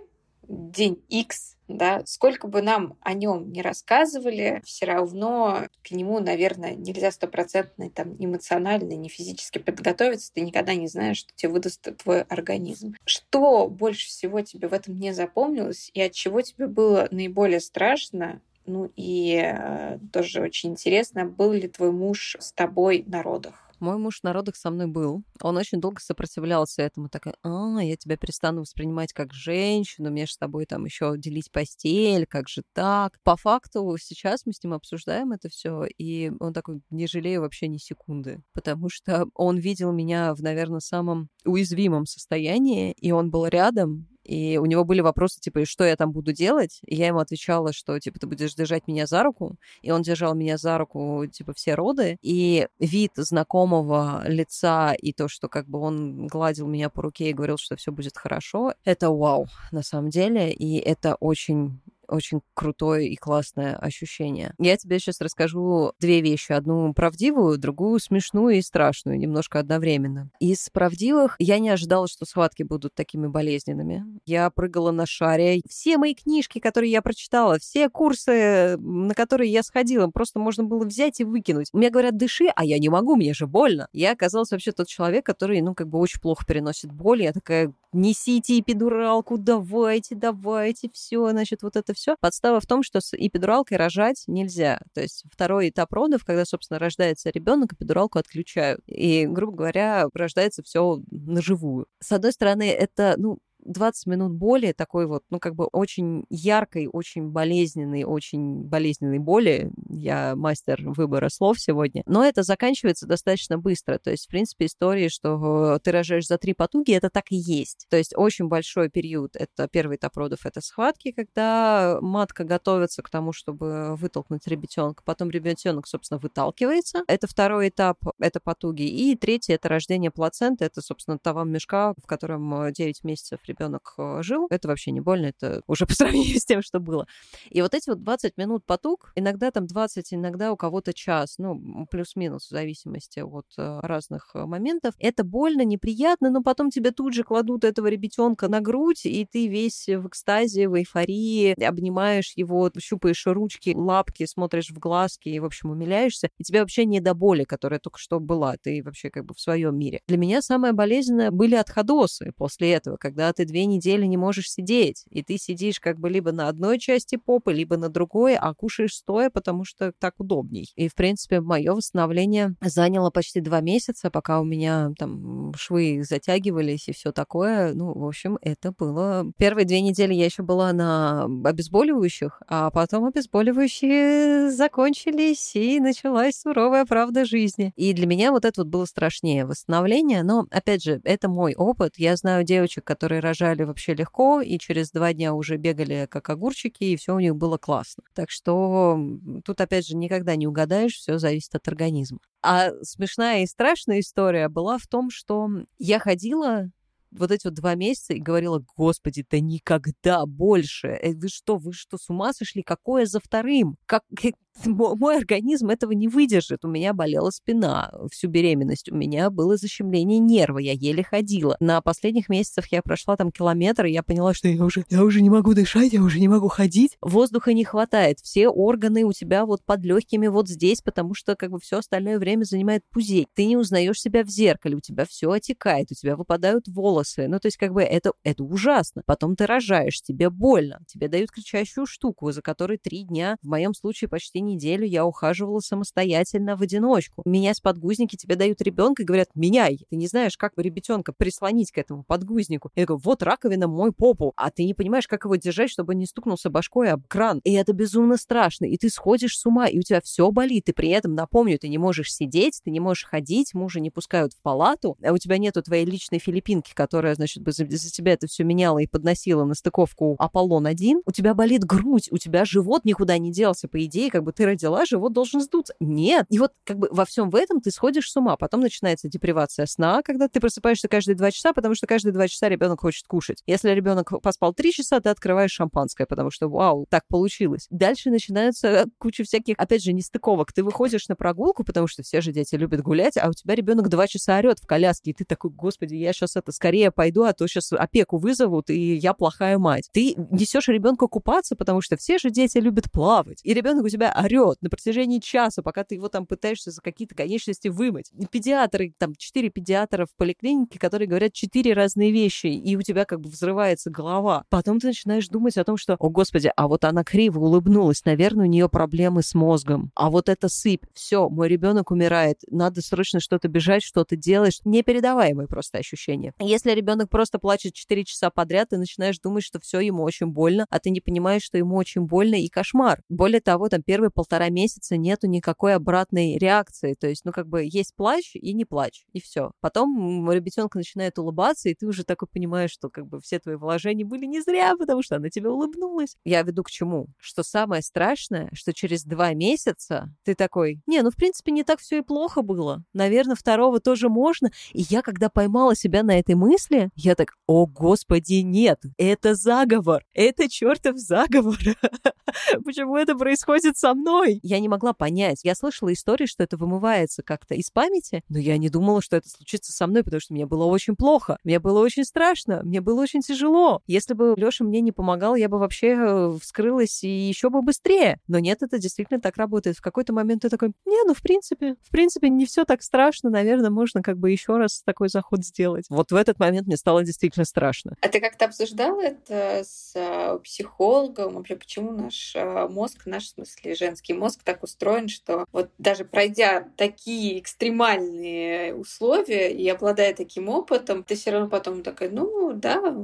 день X, да, сколько бы нам о нем не рассказывали, все равно к нему, наверное, нельзя стопроцентно там эмоционально, не физически подготовиться, ты никогда не знаешь, что тебе выдаст твой организм. Что больше всего тебе в этом не запомнилось и от чего тебе было наиболее страшно ну и э, тоже очень интересно, был ли твой муж с тобой на родах? Мой муж на родах со мной был. Он очень долго сопротивлялся этому. Такой, а, я тебя перестану воспринимать как женщину, мне же с тобой там еще делить постель, как же так? По факту сейчас мы с ним обсуждаем это все, и он такой, не жалею вообще ни секунды, потому что он видел меня в, наверное, самом уязвимом состоянии, и он был рядом, и у него были вопросы, типа, что я там буду делать? И я ему отвечала, что, типа, ты будешь держать меня за руку. И он держал меня за руку, типа, все роды. И вид знакомого лица и то, что, как бы, он гладил меня по руке и говорил, что все будет хорошо, это вау, на самом деле. И это очень очень крутое и классное ощущение. Я тебе сейчас расскажу две вещи. Одну правдивую, другую смешную и страшную, немножко одновременно. Из правдивых я не ожидала, что схватки будут такими болезненными. Я прыгала на шаре. Все мои книжки, которые я прочитала, все курсы, на которые я сходила, просто можно было взять и выкинуть. Мне говорят, дыши, а я не могу, мне же больно. Я оказалась вообще тот человек, который, ну, как бы очень плохо переносит боль. Я такая, несите эпидуралку, давайте, давайте, все, значит, вот это все. Подстава в том, что с эпидуралкой рожать нельзя. То есть второй этап родов, когда, собственно, рождается ребенок, эпидуралку отключают. И, грубо говоря, рождается все наживую. С одной стороны, это, ну, 20 минут боли, такой вот, ну, как бы очень яркой, очень болезненной, очень болезненной боли. Я мастер выбора слов сегодня. Но это заканчивается достаточно быстро. То есть, в принципе, истории, что ты рожаешь за три потуги, это так и есть. То есть очень большой период. Это первый этап родов, это схватки, когда матка готовится к тому, чтобы вытолкнуть ребятенка. Потом ребятенок, собственно, выталкивается. Это второй этап, это потуги. И третий, это рождение плаценты. Это, собственно, того мешка, в котором 9 месяцев э, жил, это вообще не больно, это уже по сравнению с тем, что было. И вот эти вот 20 минут потуг, иногда там 20, иногда у кого-то час, ну, плюс-минус в зависимости от э, разных э, моментов. Это больно, неприятно, но потом тебе тут же кладут этого ребятенка на грудь, и ты весь в экстазе, в эйфории, обнимаешь его, щупаешь ручки, лапки, смотришь в глазки и, в общем, умиляешься. И тебе вообще не до боли, которая только что была. Ты вообще как бы в своем мире. Для меня самое болезненное были отходосы после этого, когда ты две недели не можешь сидеть, и ты сидишь как бы либо на одной части попы, либо на другой, а кушаешь стоя, потому что так удобней. И, в принципе, мое восстановление заняло почти два месяца, пока у меня там швы затягивались и все такое. Ну, в общем, это было... Первые две недели я еще была на обезболивающих, а потом обезболивающие закончились, и началась суровая правда жизни. И для меня вот это вот было страшнее восстановление, но, опять же, это мой опыт. Я знаю девочек, которые рожали вообще легко, и через два дня уже бегали как огурчики, и все у них было классно. Так что тут, опять же, никогда не угадаешь, все зависит от организма. А смешная и страшная история была в том, что я ходила вот эти вот два месяца и говорила, господи, да никогда больше. Э, вы что, вы что, с ума сошли? Какое за вторым? Как, мой организм этого не выдержит. У меня болела спина всю беременность, у меня было защемление нерва, я еле ходила. На последних месяцах я прошла там километр, и я поняла, что я уже, я уже не могу дышать, я уже не могу ходить. Воздуха не хватает, все органы у тебя вот под легкими вот здесь, потому что как бы все остальное время занимает пузырь. Ты не узнаешь себя в зеркале, у тебя все отекает, у тебя выпадают волосы. Ну, то есть как бы это, это ужасно. Потом ты рожаешь, тебе больно, тебе дают кричащую штуку, за которой три дня, в моем случае почти неделю я ухаживала самостоятельно в одиночку. Меня с подгузники тебе дают ребенка и говорят, меняй. Ты не знаешь, как ребенка прислонить к этому подгузнику. Я говорю, вот раковина мой попу, а ты не понимаешь, как его держать, чтобы не стукнулся башкой об кран. И это безумно страшно. И ты сходишь с ума, и у тебя все болит. И при этом, напомню, ты не можешь сидеть, ты не можешь ходить, мужа не пускают в палату, а у тебя нету твоей личной филиппинки, которая, значит, бы за, за тебя это все меняла и подносила на стыковку Аполлон-1. У тебя болит грудь, у тебя живот никуда не делся. По идее, как бы ты родила, живот должен сдуться. Нет. И вот как бы во всем в этом ты сходишь с ума. Потом начинается депривация сна, когда ты просыпаешься каждые два часа, потому что каждые два часа ребенок хочет кушать. Если ребенок поспал три часа, ты открываешь шампанское, потому что, вау, так получилось. Дальше начинается куча всяких, опять же, нестыковок. Ты выходишь на прогулку, потому что все же дети любят гулять, а у тебя ребенок два часа орет в коляске, и ты такой, господи, я сейчас это скорее пойду, а то сейчас опеку вызовут, и я плохая мать. Ты несешь ребенка купаться, потому что все же дети любят плавать. И ребенок у тебя орет на протяжении часа, пока ты его там пытаешься за какие-то конечности вымыть. Педиатры, там, четыре педиатра в поликлинике, которые говорят четыре разные вещи, и у тебя как бы взрывается голова. Потом ты начинаешь думать о том, что, о господи, а вот она криво улыбнулась, наверное, у нее проблемы с мозгом. А вот это сыпь, все, мой ребенок умирает, надо срочно что-то бежать, что-то делать. Непередаваемые просто ощущения. Если ребенок просто плачет 4 часа подряд, ты начинаешь думать, что все ему очень больно, а ты не понимаешь, что ему очень больно и кошмар. Более того, там первые полтора месяца нету никакой обратной реакции. То есть, ну, как бы есть плач и не плачь, и все. Потом ребятенка начинает улыбаться, и ты уже такой понимаешь, что как бы все твои вложения были не зря, потому что она тебе улыбнулась. Я веду к чему? Что самое страшное, что через два месяца ты такой, не, ну, в принципе, не так все и плохо было. Наверное, второго тоже можно. И я, когда поймала себя на этой мысли, я так, о, господи, нет, это заговор, это чертов заговор. Почему это происходит со мной? Я не могла понять. Я слышала истории, что это вымывается как-то из памяти, но я не думала, что это случится со мной, потому что мне было очень плохо, мне было очень страшно, мне было очень тяжело. Если бы Леша мне не помогал, я бы вообще э, вскрылась и еще бы быстрее. Но нет, это действительно так работает. В какой-то момент ты такой, не, ну в принципе, в принципе, не все так страшно, наверное, можно как бы еще раз такой заход сделать. Вот в этот момент мне стало действительно страшно. А ты как-то обсуждала это с э, психологом? Вообще, почему наш э, мозг, наш, в смысле, женский мозг так устроен, что вот даже пройдя такие экстремальные условия и обладая таким опытом, ты все равно потом такая, ну да,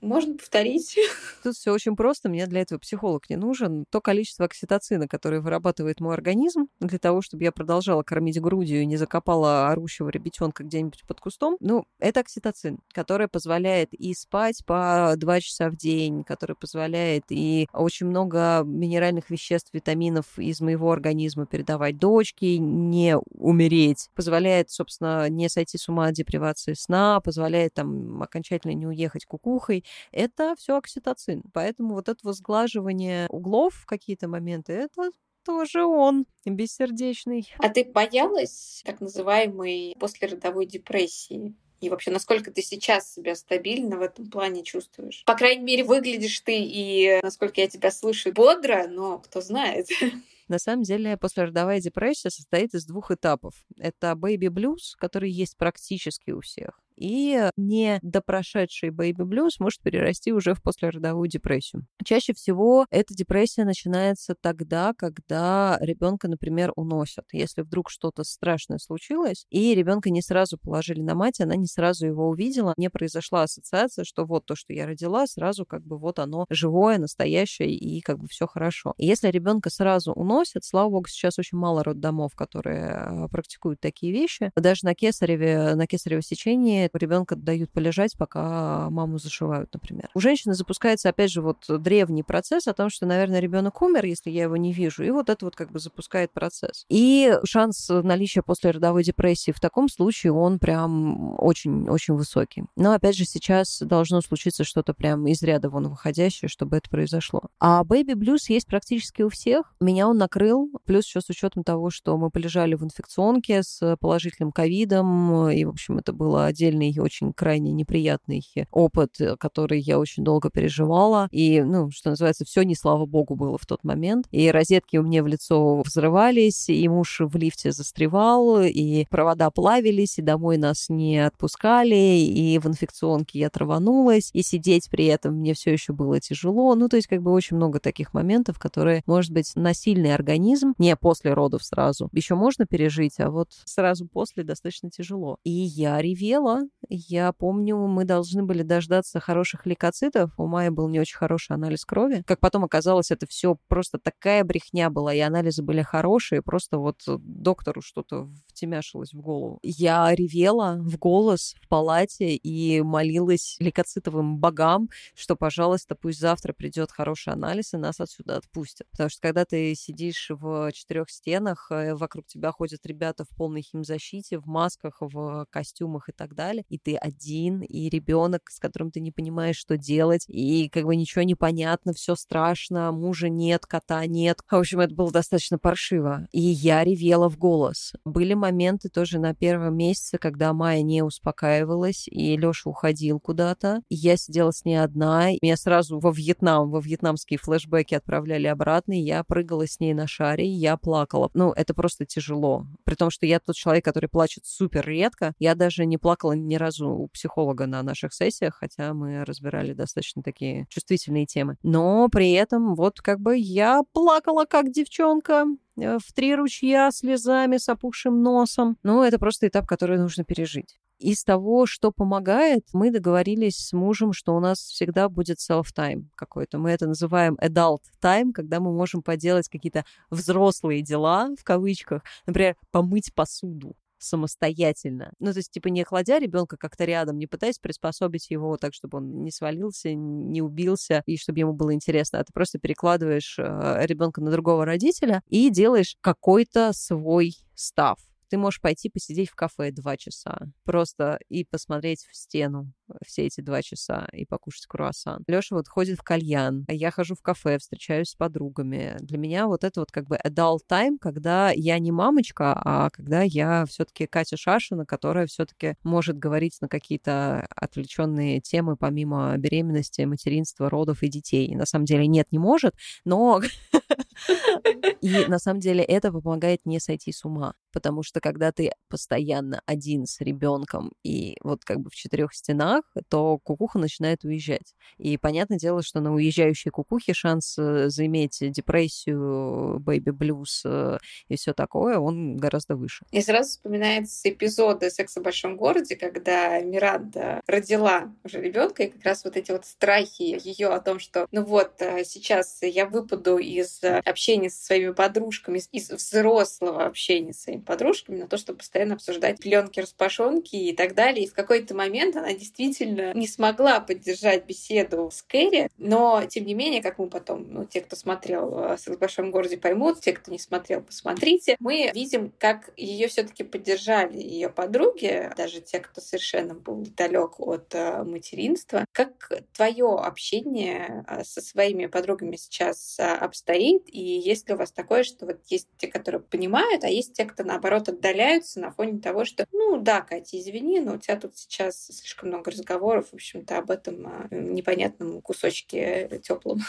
можно повторить. Тут все очень просто. Мне для этого психолог не нужен. То количество окситоцина, которое вырабатывает мой организм для того, чтобы я продолжала кормить грудью и не закопала орущего ребятенка где-нибудь под кустом, ну, это окситоцин, который позволяет и спать по два часа в день, который позволяет и очень много минеральных веществ, витаминов из моего организма передавать дочке, не умереть, позволяет, собственно, не сойти с ума от депривации сна, позволяет там окончательно не уехать кукухой. Это все окситоцин. Поэтому вот это возглаживание углов в какие-то моменты, это тоже он, бессердечный. А ты боялась так называемой послеродовой депрессии? И вообще, насколько ты сейчас себя стабильно в этом плане чувствуешь? По крайней мере, выглядишь ты и, насколько я тебя слышу, бодро, но кто знает. На самом деле, послеродовая депрессия состоит из двух этапов. Это baby blues, который есть практически у всех и недопрошедший blues может перерасти уже в послеродовую депрессию. Чаще всего эта депрессия начинается тогда, когда ребенка, например, уносят. Если вдруг что-то страшное случилось, и ребенка не сразу положили на мать, она не сразу его увидела, не произошла ассоциация, что вот то, что я родила, сразу как бы вот оно живое, настоящее, и как бы все хорошо. И если ребенка сразу уносят, слава богу, сейчас очень мало роддомов, которые а, практикуют такие вещи. Даже на кесареве, на кесарево сечении ребенка дают полежать, пока маму зашивают, например. У женщины запускается, опять же, вот древний процесс о том, что, наверное, ребенок умер, если я его не вижу, и вот это вот как бы запускает процесс. И шанс наличия послеродовой депрессии в таком случае, он прям очень-очень высокий. Но, опять же, сейчас должно случиться что-то прям из ряда вон выходящее, чтобы это произошло. А Baby Blues есть практически у всех. Меня он накрыл, плюс еще с учетом того, что мы полежали в инфекционке с положительным ковидом, и, в общем, это было отдельно сильный очень крайне неприятный опыт, который я очень долго переживала. И, ну, что называется, все не слава богу было в тот момент. И розетки у меня в лицо взрывались, и муж в лифте застревал, и провода плавились, и домой нас не отпускали, и в инфекционке я траванулась, и сидеть при этом мне все еще было тяжело. Ну, то есть, как бы очень много таких моментов, которые, может быть, на сильный организм, не после родов сразу, еще можно пережить, а вот сразу после достаточно тяжело. И я ревела. Я помню, мы должны были дождаться хороших лейкоцитов. У Майи был не очень хороший анализ крови. Как потом оказалось, это все просто такая брехня была, и анализы были хорошие, просто вот доктору что-то втемяшилось в голову. Я ревела в голос в палате и молилась лейкоцитовым богам, что, пожалуйста, пусть завтра придет хороший анализ и нас отсюда отпустят. Потому что когда ты сидишь в четырех стенах, э, вокруг тебя ходят ребята в полной химзащите, в масках, в костюмах и так далее, и ты один, и ребенок, с которым ты не понимаешь, что делать, и как бы ничего не понятно, все страшно, мужа нет, кота нет. В общем, это было достаточно паршиво. И я ревела в голос. Были моменты тоже на первом месяце, когда Майя не успокаивалась, и Лёша уходил куда-то. Я сидела с ней одна. Меня сразу во Вьетнам, во вьетнамские флешбеки отправляли обратно, и я прыгала с ней на шаре, и я плакала. Ну, это просто тяжело. При том, что я тот человек, который плачет супер редко. Я даже не плакала ни разу у психолога на наших сессиях, хотя мы разбирали достаточно такие чувствительные темы. Но при этом вот как бы я плакала как девчонка, э, в три ручья слезами, с опухшим носом. Ну, это просто этап, который нужно пережить. Из того, что помогает, мы договорились с мужем, что у нас всегда будет self-time какой-то. Мы это называем adult time, когда мы можем поделать какие-то взрослые дела, в кавычках, например, помыть посуду самостоятельно. Ну, то есть, типа, не кладя ребенка как-то рядом, не пытаясь приспособить его так, чтобы он не свалился, не убился, и чтобы ему было интересно, а ты просто перекладываешь э, ребенка на другого родителя и делаешь какой-то свой став. Ты можешь пойти посидеть в кафе два часа, просто и посмотреть в стену все эти два часа и покушать круассан. Леша вот ходит в кальян, а я хожу в кафе, встречаюсь с подругами. Для меня вот это вот как бы adult time, когда я не мамочка, а когда я все-таки Катя Шашина, которая все-таки может говорить на какие-то отвлеченные темы помимо беременности, материнства, родов и детей. На самом деле нет, не может, но и на самом деле это помогает не сойти с ума, потому что когда ты постоянно один с ребенком и вот как бы в четырех стенах, то кукуха начинает уезжать. И понятное дело, что на уезжающей кукухе шанс э, заиметь депрессию, baby blues э, и все такое, он гораздо выше. И сразу вспоминается эпизоды «Секса в большом городе», когда Миранда родила уже ребенка, и как раз вот эти вот страхи ее о том, что ну вот э, сейчас я выпаду из общения со своими подружками, из взрослого общения с своими подружками, на то, чтобы постоянно обсуждать пленки, распашонки и так далее. И в какой-то момент она действительно не смогла поддержать беседу с Кэрри, но, тем не менее, как мы потом, ну, те, кто смотрел э, «Секс в большом городе», поймут, те, кто не смотрел, посмотрите, мы видим, как ее все таки поддержали ее подруги, даже те, кто совершенно был далек от э, материнства. Как твое общение э, со своими подругами сейчас обстоит, и есть ли у вас такое, что вот есть те, которые понимают, а есть те, кто, наоборот, отдаляются на фоне того, что, ну да, Катя, извини, но у тебя тут сейчас слишком много разговоров, в общем-то, об этом а, непонятном кусочке теплом.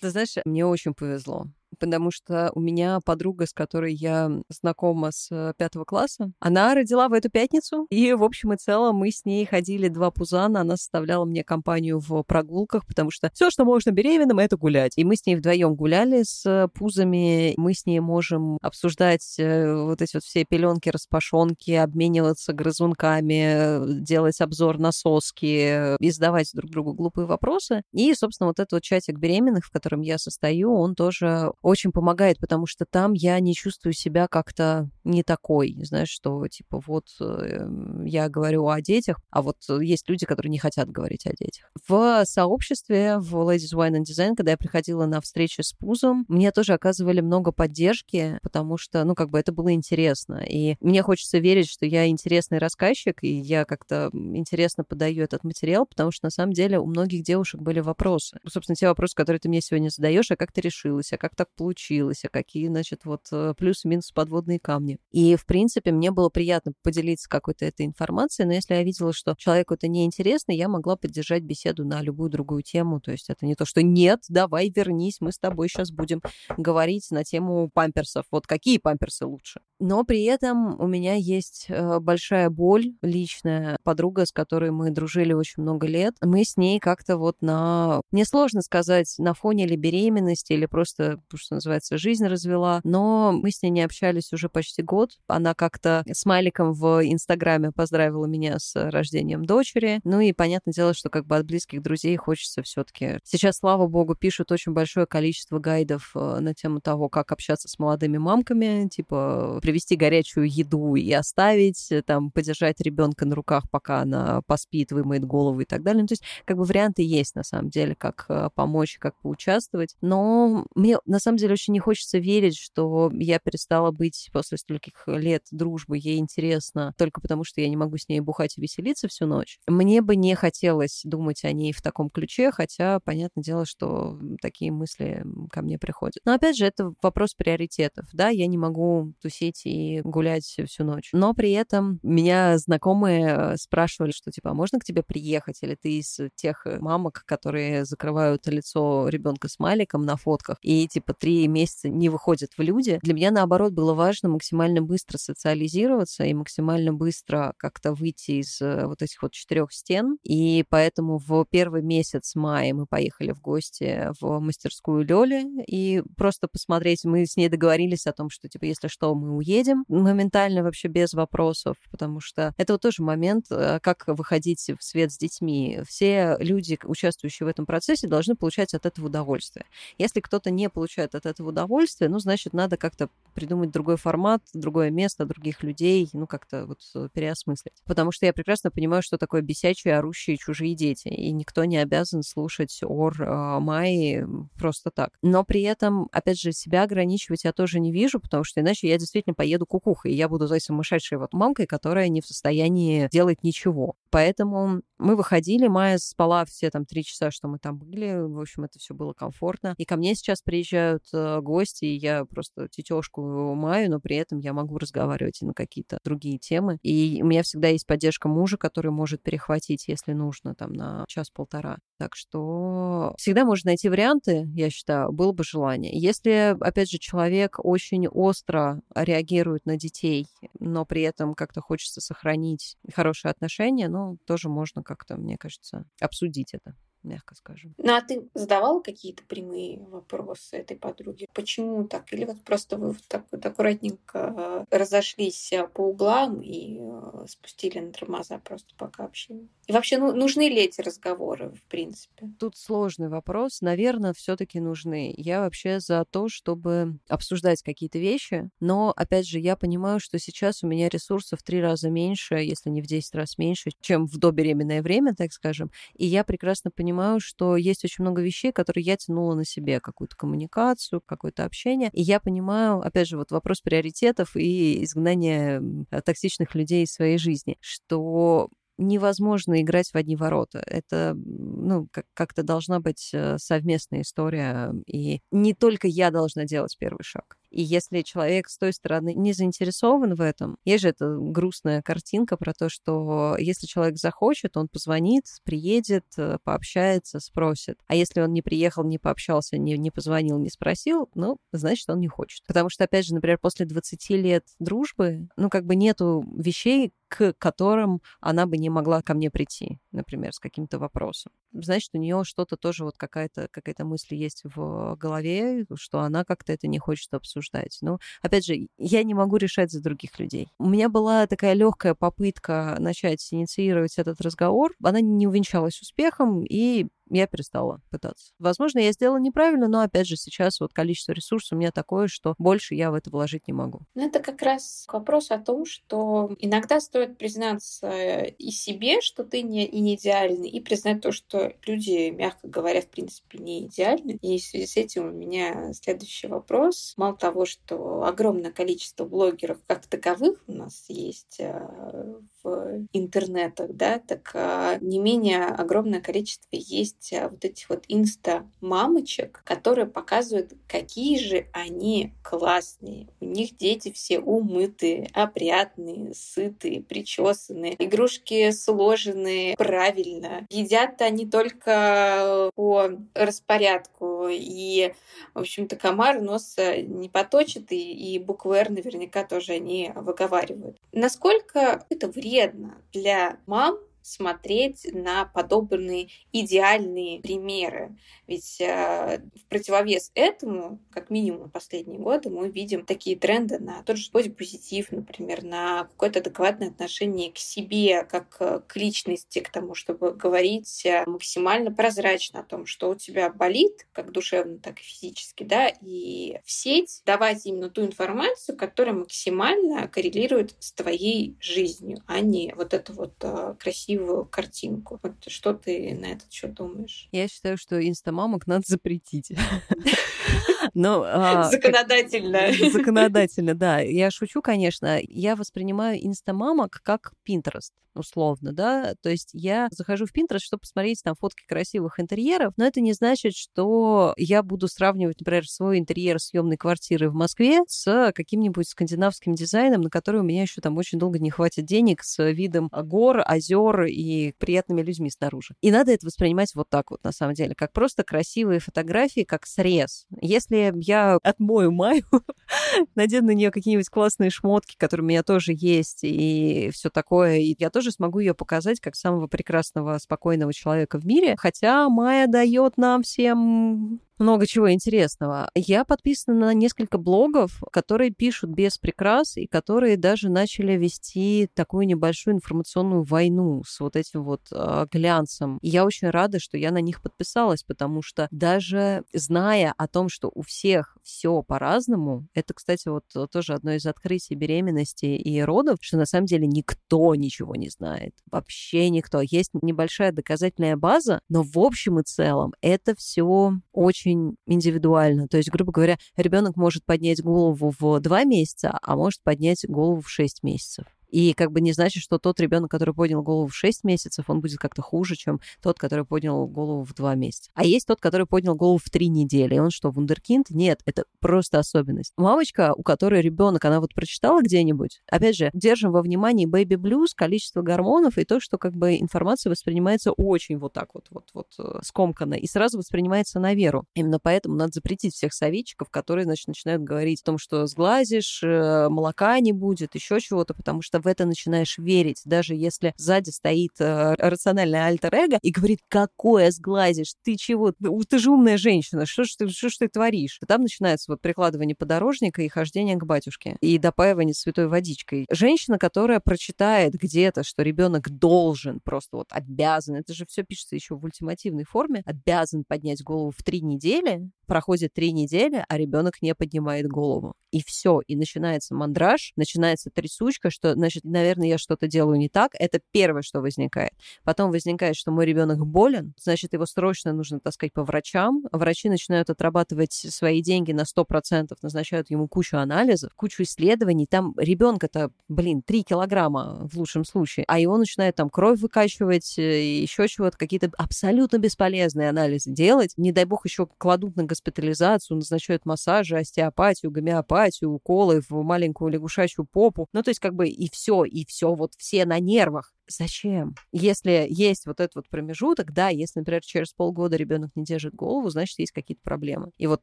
Ты знаешь, мне очень повезло потому что у меня подруга, с которой я знакома с э, пятого класса, она родила в эту пятницу, и в общем и целом мы с ней ходили два пузана, она составляла мне компанию в прогулках, потому что все, что можно беременным, это гулять. И мы с ней вдвоем гуляли с э, пузами, мы с ней можем обсуждать э, вот эти вот все пеленки, распашонки, обмениваться грызунками, делать обзор на соски и задавать друг другу глупые вопросы. И, собственно, вот этот вот чатик беременных, в котором я состою, он тоже очень помогает, потому что там я не чувствую себя как-то не такой, знаешь, что типа вот э, я говорю о детях, а вот есть люди, которые не хотят говорить о детях. В сообществе, в Ladies Wine and Design, когда я приходила на встречи с Пузом, мне тоже оказывали много поддержки, потому что, ну, как бы это было интересно. И мне хочется верить, что я интересный рассказчик, и я как-то интересно подаю этот материал, потому что на самом деле у многих девушек были вопросы. Собственно, те вопросы, которые ты мне сегодня задаешь, а как ты решилась, а как так получилось, а какие, значит, вот э, плюс-минус подводные камни. И, в принципе, мне было приятно поделиться какой-то этой информацией, но если я видела, что человеку это неинтересно, я могла поддержать беседу на любую другую тему. То есть это не то, что нет, давай вернись, мы с тобой сейчас будем говорить на тему памперсов. Вот какие памперсы лучше? Но при этом у меня есть э, большая боль личная. Подруга, с которой мы дружили очень много лет, мы с ней как-то вот на... Мне сложно сказать, на фоне или беременности, или просто, что называется, жизнь развела, но мы с ней не общались уже почти год. Она как-то смайликом в Инстаграме поздравила меня с рождением дочери. Ну и понятное дело, что как бы от близких друзей хочется все таки Сейчас, слава богу, пишут очень большое количество гайдов э, на тему того, как общаться с молодыми мамками, типа привезти горячую еду и оставить, э, там, подержать ребенка на руках, пока она поспит, вымоет голову и так далее. Ну, то есть, как бы варианты есть, на самом деле, как э, помочь, как поучаствовать. Но мне, на самом деле, очень не хочется верить, что я перестала быть после стольких лет дружбы, ей интересно, только потому что я не могу с ней бухать и веселиться всю ночь. Мне бы не хотелось думать о ней в таком ключе, хотя, понятное дело, что такие мысли ко мне приходят. Но, опять же, это вопрос приоритетов, да, я не могу тусить и гулять всю ночь. Но при этом меня знакомые спрашивали, что типа, а можно к тебе приехать? Или ты из тех мамок, которые закрывают лицо ребенка с маликом на фотках и типа три месяца не выходят в люди. Для меня, наоборот, было важно максимально быстро социализироваться и максимально быстро как-то выйти из э, вот этих вот четырех стен. И поэтому в первый месяц мая мы поехали в гости в мастерскую Лёли и просто посмотреть. Мы с ней договорились о том, что, типа, если что, мы уедем едем моментально вообще без вопросов, потому что это вот тоже момент, э, как выходить в свет с детьми. Все люди, участвующие в этом процессе, должны получать от этого удовольствие. Если кто-то не получает от этого удовольствия, ну, значит, надо как-то придумать другой формат, другое место, других людей, ну, как-то вот э, переосмыслить. Потому что я прекрасно понимаю, что такое бесячие, орущие чужие дети, и никто не обязан слушать ор э, Майи просто так. Но при этом, опять же, себя ограничивать я тоже не вижу, потому что иначе я действительно поеду кукухой, и я буду той сумасшедшей вот мамкой, которая не в состоянии делать ничего. Поэтому мы выходили, Майя спала все там три часа, что мы там были. В общем, это все было комфортно. И ко мне сейчас приезжают э, гости, и я просто тетешку Майю, но при этом я могу разговаривать и на какие-то другие темы. И у меня всегда есть поддержка мужа, который может перехватить, если нужно, там на час-полтора. Так что всегда можно найти варианты, я считаю, было бы желание. Если, опять же, человек очень остро реагирует на детей, но при этом как-то хочется сохранить хорошие отношения, ну, тоже можно как-то, мне кажется, обсудить это мягко скажем. Ну, а ты задавала какие-то прямые вопросы этой подруге? Почему так? Или вот просто вы вот так вот аккуратненько э, разошлись э, по углам и э, спустили на тормоза просто пока общались? И вообще, ну, нужны ли эти разговоры, в принципе? Тут сложный вопрос. Наверное, все таки нужны. Я вообще за то, чтобы обсуждать какие-то вещи, но, опять же, я понимаю, что сейчас у меня ресурсов в три раза меньше, если не в 10 раз меньше, чем в добеременное время, так скажем. И я прекрасно понимаю, понимаю, что есть очень много вещей, которые я тянула на себе, какую-то коммуникацию, какое-то общение. И я понимаю, опять же, вот вопрос приоритетов и изгнания токсичных людей из своей жизни, что невозможно играть в одни ворота. Это, ну, как-то должна быть э, совместная история, и не только я должна делать первый шаг. И если человек с той стороны не заинтересован в этом, есть же эта грустная картинка про то, что если человек захочет, он позвонит, приедет, э, пообщается, спросит. А если он не приехал, не пообщался, не, не позвонил, не спросил, ну, значит, он не хочет. Потому что, опять же, например, после 20 лет дружбы, ну, как бы нету вещей, к которым она бы не могла ко мне прийти, например, с каким-то вопросом. Значит, у нее что-то тоже вот какая-то какая мысль есть в голове, что она как-то это не хочет обсуждать обсуждать. Но, опять же, я не могу решать за других людей. У меня была такая легкая попытка начать инициировать этот разговор. Она не увенчалась успехом, и я перестала пытаться. Возможно, я сделала неправильно, но, опять же, сейчас вот количество ресурсов у меня такое, что больше я в это вложить не могу. Ну, это как раз вопрос о том, что иногда стоит признаться и себе, что ты не, и не идеальный, и признать то, что люди, мягко говоря, в принципе, не идеальны. И в связи с этим у меня следующий вопрос. Мало того, что огромное количество блогеров как таковых у нас есть э, в интернетах, да, так а, не менее огромное количество есть а, вот этих вот инста-мамочек, которые показывают, какие же они классные. У них дети все умытые, опрятные, сытые, причесанные, игрушки сложенные правильно. Едят они только по распорядку. И, в общем-то, комар носа не поточит, и, и буквы «Р» наверняка тоже они выговаривают. Насколько это вредно для мам, смотреть на подобные идеальные примеры. Ведь э, в противовес этому, как минимум последние годы, мы видим такие тренды на тот же позитив, например, на какое-то адекватное отношение к себе, как э, к личности, к тому, чтобы говорить э, максимально прозрачно о том, что у тебя болит, как душевно, так и физически, да, и в сеть давать именно ту информацию, которая максимально коррелирует с твоей жизнью, а не вот это вот красивое красивую картинку. Вот что ты на этот счет думаешь? Я считаю, что инстамамок надо запретить. Но, а, законодательно. Законодательно, да. Я шучу, конечно. Я воспринимаю инстамамок как Pinterest условно, да, то есть я захожу в Pinterest, чтобы посмотреть там фотки красивых интерьеров, но это не значит, что я буду сравнивать, например, свой интерьер съемной квартиры в Москве с каким-нибудь скандинавским дизайном, на который у меня еще там очень долго не хватит денег с видом гор, озер и приятными людьми снаружи. И надо это воспринимать вот так вот, на самом деле, как просто красивые фотографии, как срез. Если я отмою Маю, надену на нее какие-нибудь классные шмотки, которые у меня тоже есть, и все такое, и я тоже смогу ее показать как самого прекрасного, спокойного человека в мире. Хотя Майя дает нам всем много чего интересного. Я подписана на несколько блогов, которые пишут без прикрас и которые даже начали вести такую небольшую информационную войну с вот этим вот э, глянцем. И я очень рада, что я на них подписалась, потому что даже зная о том, что у всех все по-разному, это, кстати, вот тоже одно из открытий беременности и родов, что на самом деле никто ничего не знает. Вообще никто. Есть небольшая доказательная база, но в общем и целом это все очень очень индивидуально. То есть, грубо говоря, ребенок может поднять голову в два месяца, а может поднять голову в шесть месяцев. И как бы не значит, что тот ребенок, который поднял голову в 6 месяцев, он будет как-то хуже, чем тот, который поднял голову в 2 месяца. А есть тот, который поднял голову в 3 недели. И он что, вундеркинд? Нет, это просто особенность. Мамочка, у которой ребенок, она вот прочитала где-нибудь, опять же, держим во внимании baby blues, количество гормонов и то, что как бы информация воспринимается очень вот так вот, вот, вот э, скомканно и сразу воспринимается на веру. Именно поэтому надо запретить всех советчиков, которые, значит, начинают говорить о том, что сглазишь, э, молока не будет, еще чего-то, потому что в это начинаешь верить, даже если сзади стоит э, рациональное альтер-эго и говорит, какое сглазишь, ты чего, ты же умная женщина, что ж ты, что ж ты творишь? И там начинается вот прикладывание подорожника и хождение к батюшке, и допаивание святой водичкой. Женщина, которая прочитает где-то, что ребенок должен, просто вот обязан, это же все пишется еще в ультимативной форме, обязан поднять голову в три недели, проходит три недели, а ребенок не поднимает голову. И все, и начинается мандраж, начинается трясучка, что, значит, наверное, я что-то делаю не так. Это первое, что возникает. Потом возникает, что мой ребенок болен, значит, его срочно нужно таскать по врачам. Врачи начинают отрабатывать свои деньги на 100%, назначают ему кучу анализов, кучу исследований. Там ребенка-то, блин, 3 килограмма в лучшем случае, а его начинают там кровь выкачивать, э, еще чего-то, какие-то абсолютно бесполезные анализы делать. Не дай бог еще кладут на госпитализацию, назначают массажи, остеопатию, гомеопатию, уколы в маленькую лягушачью попу. Ну, то есть как бы и все, и все, вот все на нервах. Зачем? Если есть вот этот вот промежуток, да, если, например, через полгода ребенок не держит голову, значит, есть какие-то проблемы. И вот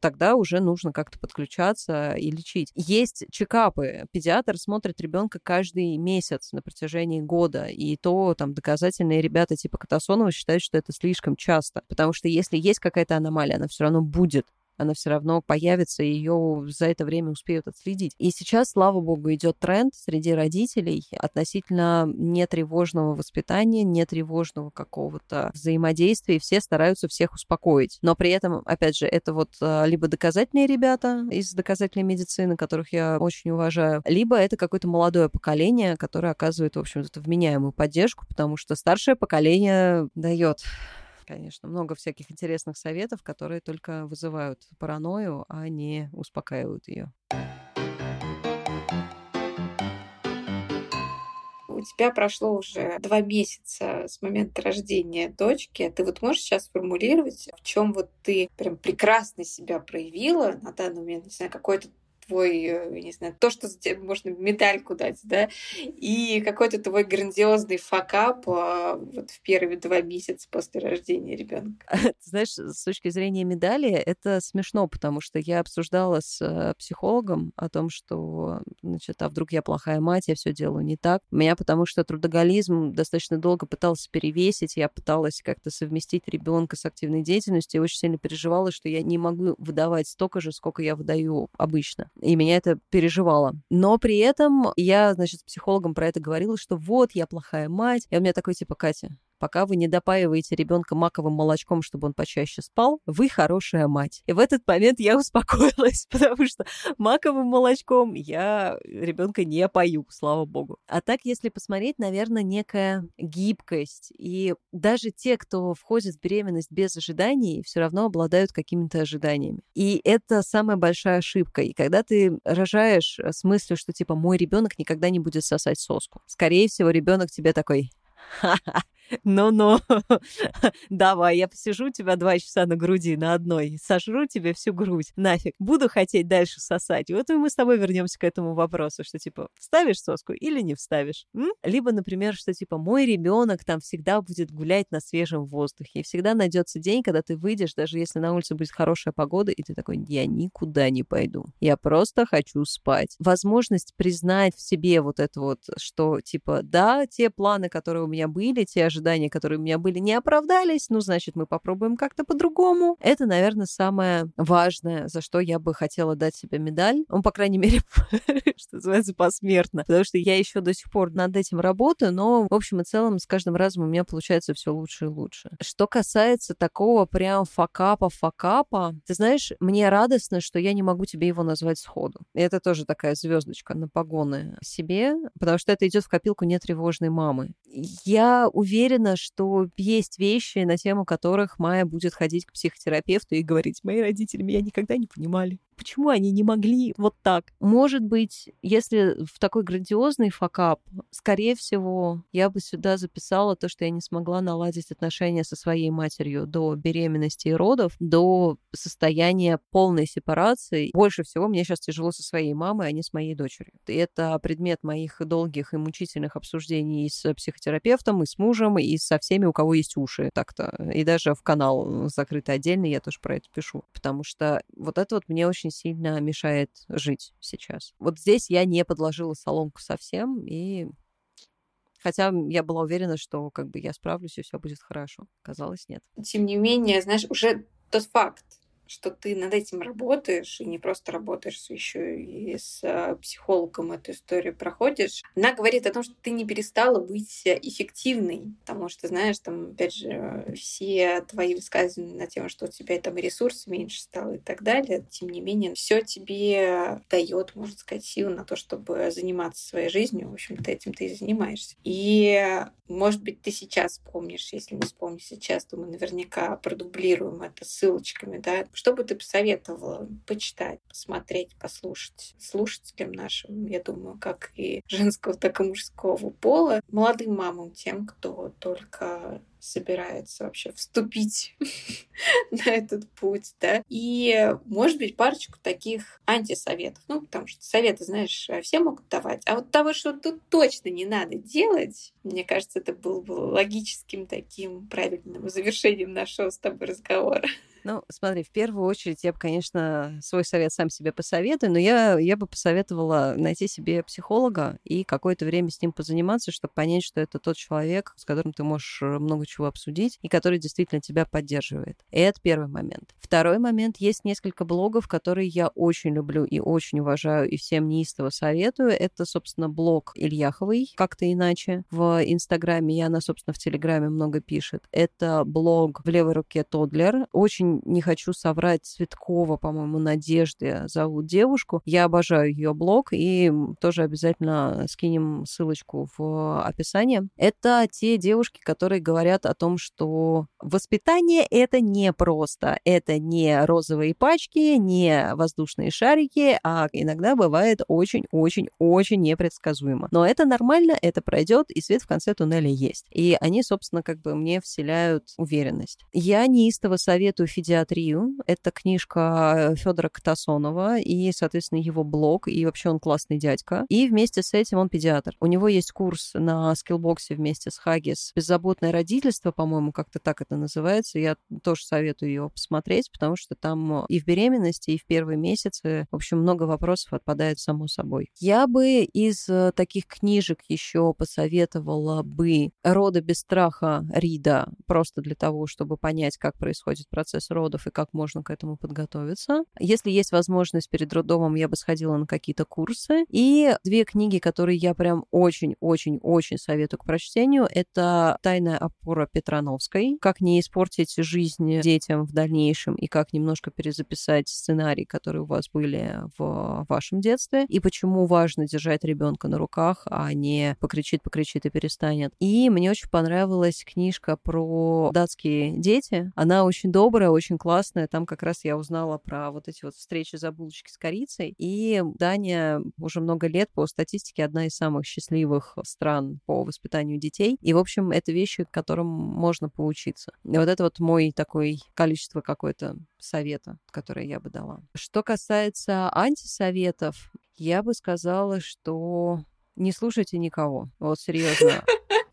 тогда уже нужно как-то подключаться и лечить. Есть чекапы. Педиатр смотрит ребенка каждый месяц на протяжении года. И то там доказательные ребята типа Катасонова считают, что это слишком часто. Потому что если есть какая-то аномалия, она все равно будет она все равно появится, и ее за это время успеют отследить. И сейчас, слава богу, идет тренд среди родителей относительно нетревожного воспитания, нетревожного какого-то взаимодействия, и все стараются всех успокоить. Но при этом, опять же, это вот а, либо доказательные ребята из доказательной медицины, которых я очень уважаю, либо это какое-то молодое поколение, которое оказывает, в общем, то вменяемую поддержку, потому что старшее поколение дает конечно, много всяких интересных советов, которые только вызывают паранойю, а не успокаивают ее. тебя прошло уже два месяца с момента рождения дочки. Ты вот можешь сейчас сформулировать, в чем вот ты прям прекрасно себя проявила на данный момент, не знаю, какой-то твой, э, не знаю, то, что можно медальку дать, да, и какой-то твой грандиозный факап а, вот в первые два месяца после рождения ребенка. Знаешь, с точки зрения медали, это смешно, потому что я обсуждала с э, психологом о том, что, значит, а вдруг я плохая мать, я все делаю не так. Меня потому что трудоголизм достаточно долго пытался перевесить, я пыталась как-то совместить ребенка с активной деятельностью, и очень сильно переживала, что я не могу выдавать столько же, сколько я выдаю обычно и меня это переживало. Но при этом я, значит, с психологом про это говорила, что вот, я плохая мать. И у меня такой, типа, Катя, Пока вы не допаиваете ребенка маковым молочком, чтобы он почаще спал, вы хорошая мать. И в этот момент я успокоилась, потому что маковым молочком я ребенка не пою, слава богу. А так, если посмотреть, наверное, некая гибкость. И даже те, кто входит в беременность без ожиданий, все равно обладают какими-то ожиданиями. И это самая большая ошибка. И когда ты рожаешь с мыслью, что типа мой ребенок никогда не будет сосать соску, скорее всего, ребенок тебе такой, ну-ну, давай, я посижу у тебя два часа на груди, на одной, сожру тебе всю грудь, нафиг. Буду хотеть дальше сосать. Вот и мы с тобой вернемся к этому вопросу, что типа вставишь соску или не вставишь. М? Либо, например, что типа мой ребенок там всегда будет гулять на свежем воздухе, и всегда найдется день, когда ты выйдешь, даже если на улице будет хорошая погода, и ты такой, я никуда не пойду, я просто хочу спать. Возможность признать в себе вот это вот, что типа да, те планы, которые у меня были, те ожидания, которые у меня были, не оправдались, ну, значит, мы попробуем как-то по-другому. Это, наверное, самое важное, за что я бы хотела дать себе медаль. Ну, по крайней мере, что называется, посмертно. Потому что я еще до сих пор над этим работаю, но, в общем и целом, с каждым разом у меня получается все лучше и лучше. Что касается такого прям факапа-факапа, ты знаешь, мне радостно, что я не могу тебе его назвать сходу. Это тоже такая звездочка на погоны себе, потому что это идет в копилку нетревожной мамы. Я уверена, уверена, что есть вещи, на тему которых Майя будет ходить к психотерапевту и говорить, мои родители меня никогда не понимали. Почему они не могли вот так? Может быть, если в такой грандиозный факап, скорее всего, я бы сюда записала то, что я не смогла наладить отношения со своей матерью до беременности и родов, до состояния полной сепарации. Больше всего мне сейчас тяжело со своей мамой, а не с моей дочерью. Это предмет моих долгих и мучительных обсуждений и с психотерапевтом, и с мужем, и со всеми, у кого есть уши так-то. И даже в канал закрытый отдельный я тоже про это пишу. Потому что вот это вот мне очень очень сильно мешает жить сейчас. Вот здесь я не подложила соломку совсем, и Хотя я была уверена, что как бы я справлюсь, и все будет хорошо. Казалось, нет. Тем не менее, знаешь, уже тот факт, что ты над этим работаешь, и не просто работаешь, еще и с а, психологом эту историю проходишь, она говорит о том, что ты не перестала быть эффективной, потому что, знаешь, там, опять же, все твои высказывания на тему, что у тебя там ресурс меньше стало и так далее, тем не менее, все тебе дает, можно сказать, силы на то, чтобы заниматься своей жизнью. В общем-то, этим ты и занимаешься. И, может быть, ты сейчас помнишь, если не вспомнишь сейчас, то мы наверняка продублируем это ссылочками, да, что бы ты посоветовала почитать, посмотреть, послушать слушателям нашим, я думаю, как и женского, так и мужского пола, молодым мамам, тем, кто только собирается вообще вступить на этот путь, да. И, может быть, парочку таких антисоветов. Ну, потому что советы, знаешь, все могут давать. А вот того, что тут точно не надо делать, мне кажется, это был бы логическим таким правильным завершением нашего с тобой разговора. Ну, смотри, в первую очередь я бы, конечно, свой совет сам себе посоветую, но я, я бы посоветовала найти себе психолога и какое-то время с ним позаниматься, чтобы понять, что это тот человек, с которым ты можешь много чего обсудить и который действительно тебя поддерживает. Это первый момент. Второй момент. Есть несколько блогов, которые я очень люблю и очень уважаю, и всем неистово советую. Это, собственно, блог Ильяховой, как-то иначе, в Инстаграме, и она, собственно, в Телеграме много пишет. Это блог в левой руке Тодлер. Очень не хочу соврать, Цветкова, по-моему, Надежды зовут девушку. Я обожаю ее блог, и тоже обязательно скинем ссылочку в описании. Это те девушки, которые говорят о том, что воспитание — это не просто, это не розовые пачки, не воздушные шарики, а иногда бывает очень-очень-очень непредсказуемо. Но это нормально, это пройдет, и свет в конце туннеля есть. И они, собственно, как бы мне вселяют уверенность. Я неистово советую «Федиатрию». Это книжка Федора Катасонова и, соответственно, его блог, и вообще он классный дядька. И вместе с этим он педиатр. У него есть курс на скиллбоксе вместе с Хагис «Беззаботное родительство», по-моему, как-то так это называется. Я тоже советую его посмотреть, потому что там и в беременности, и в первые месяцы, в общем, много вопросов отпадает само собой. Я бы из э, таких книжек еще посоветовала бы «Рода без страха» Рида, просто для того, чтобы понять, как происходит процесс родов и как можно к этому подготовиться. Если есть возможность перед роддомом, я бы сходила на какие-то курсы. И две книги, которые я прям очень-очень-очень советую к прочтению, это «Тайная опора Петрановской», «Как не испортить жизнь детям в дальнейшем и как немножко перезаписать сценарий, которые у вас были в вашем детстве, и почему важно держать ребенка на руках, а не покричит, покричит и перестанет. И мне очень понравилась книжка про датские дети. Она очень добрая, очень классная. Там как раз я узнала про вот эти вот встречи за булочки с корицей. И Дания уже много лет по статистике одна из самых счастливых стран по воспитанию детей. И, в общем, это вещи, которым можно поучиться. И вот это вот мой такой количество какое-то совета, которое я бы дала. Что касается антисоветов, я бы сказала, что не слушайте никого. Вот серьезно.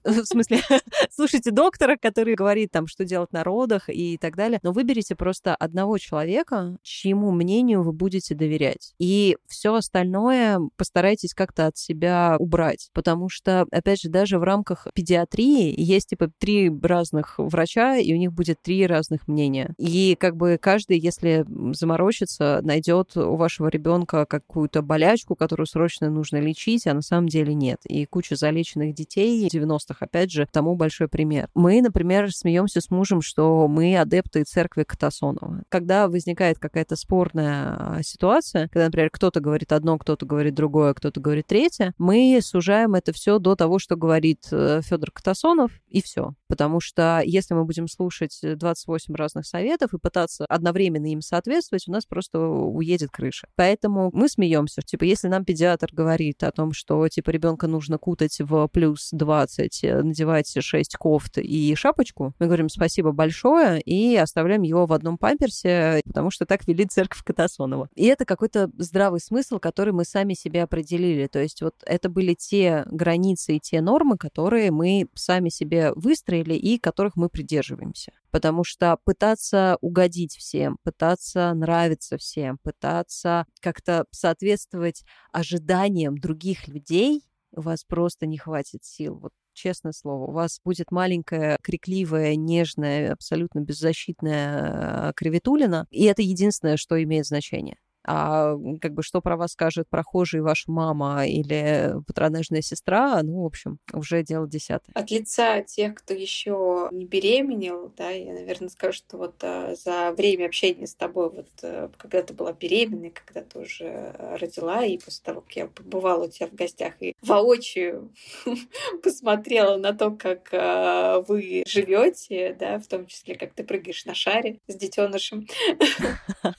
В смысле, слушайте доктора, который говорит там, что делать на родах и так далее, но выберите просто одного человека, чьему мнению вы будете доверять. И все остальное постарайтесь как-то от себя убрать, потому что, опять же, даже в рамках педиатрии есть типа три разных врача, и у них будет три разных мнения. И как бы каждый, если заморочится, найдет у вашего ребенка какую-то болячку, которую срочно нужно лечить, а на самом деле нет. И куча залеченных детей 90 90-х, опять же, тому большой пример. Мы, например, смеемся с мужем, что мы адепты церкви Катасонова. Когда возникает какая-то спорная а, ситуация, когда, например, кто-то говорит одно, кто-то говорит другое, кто-то говорит третье, мы сужаем это все до того, что говорит э, Федор Катасонов, и все. Потому что если мы будем слушать 28 разных советов и пытаться одновременно им соответствовать, у нас просто уедет крыша. Поэтому мы смеемся. Типа, если нам педиатр говорит о том, что типа ребенка нужно кутать в плюс 20 надевать 6 кофт и шапочку, мы говорим спасибо большое и оставляем его в одном памперсе, потому что так велит церковь Катасонова. И это какой-то здравый смысл, который мы сами себе определили. То есть вот это были те границы и те нормы, которые мы сами себе выстроили и которых мы придерживаемся. Потому что пытаться угодить всем, пытаться нравиться всем, пытаться как-то соответствовать ожиданиям других людей, у вас просто не хватит сил. Вот честное слово. У вас будет маленькая, крикливая, нежная, абсолютно беззащитная э, креветулина, и это единственное, что имеет значение а как бы что про вас скажет прохожий, ваша мама или патронажная сестра, ну, в общем, уже дело десятое. От лица тех, кто еще не беременел, да, я, наверное, скажу, что вот а, за время общения с тобой, вот а, когда ты была беременной, когда ты уже родила, и после того, как я побывала у тебя в гостях и воочию посмотрела на то, как а, вы живете, да, в том числе, как ты прыгаешь на шаре с детенышем.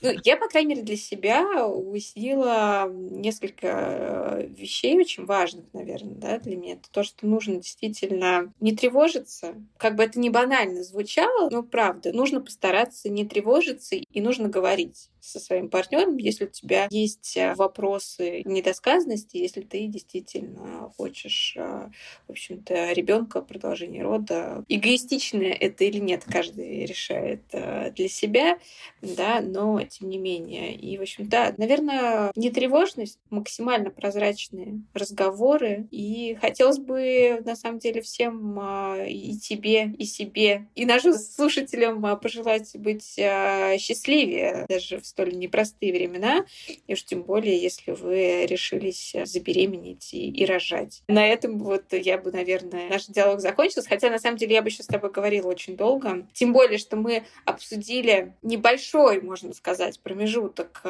Ну, я, по крайней мере, для себя я уяснила несколько э, вещей очень важных, наверное, да, для меня. Это то, что нужно действительно не тревожиться. Как бы это не банально звучало, но правда, нужно постараться не тревожиться и нужно говорить со своим партнером, если у тебя есть э, вопросы недосказанности, если ты действительно хочешь, э, в общем-то, ребенка, продолжение рода. Эгоистично это или нет, каждый решает для себя, да, но тем не менее. И, в общем, да, наверное, нетревожность, максимально прозрачные разговоры. И хотелось бы, на самом деле, всем а, и тебе, и себе, и нашим слушателям а, пожелать быть а, счастливее даже в столь непростые времена, и уж тем более, если вы решились забеременеть и, и рожать. На этом вот я бы, наверное, наш диалог закончился, хотя на самом деле я бы еще с тобой говорила очень долго. Тем более, что мы обсудили небольшой, можно сказать, промежуток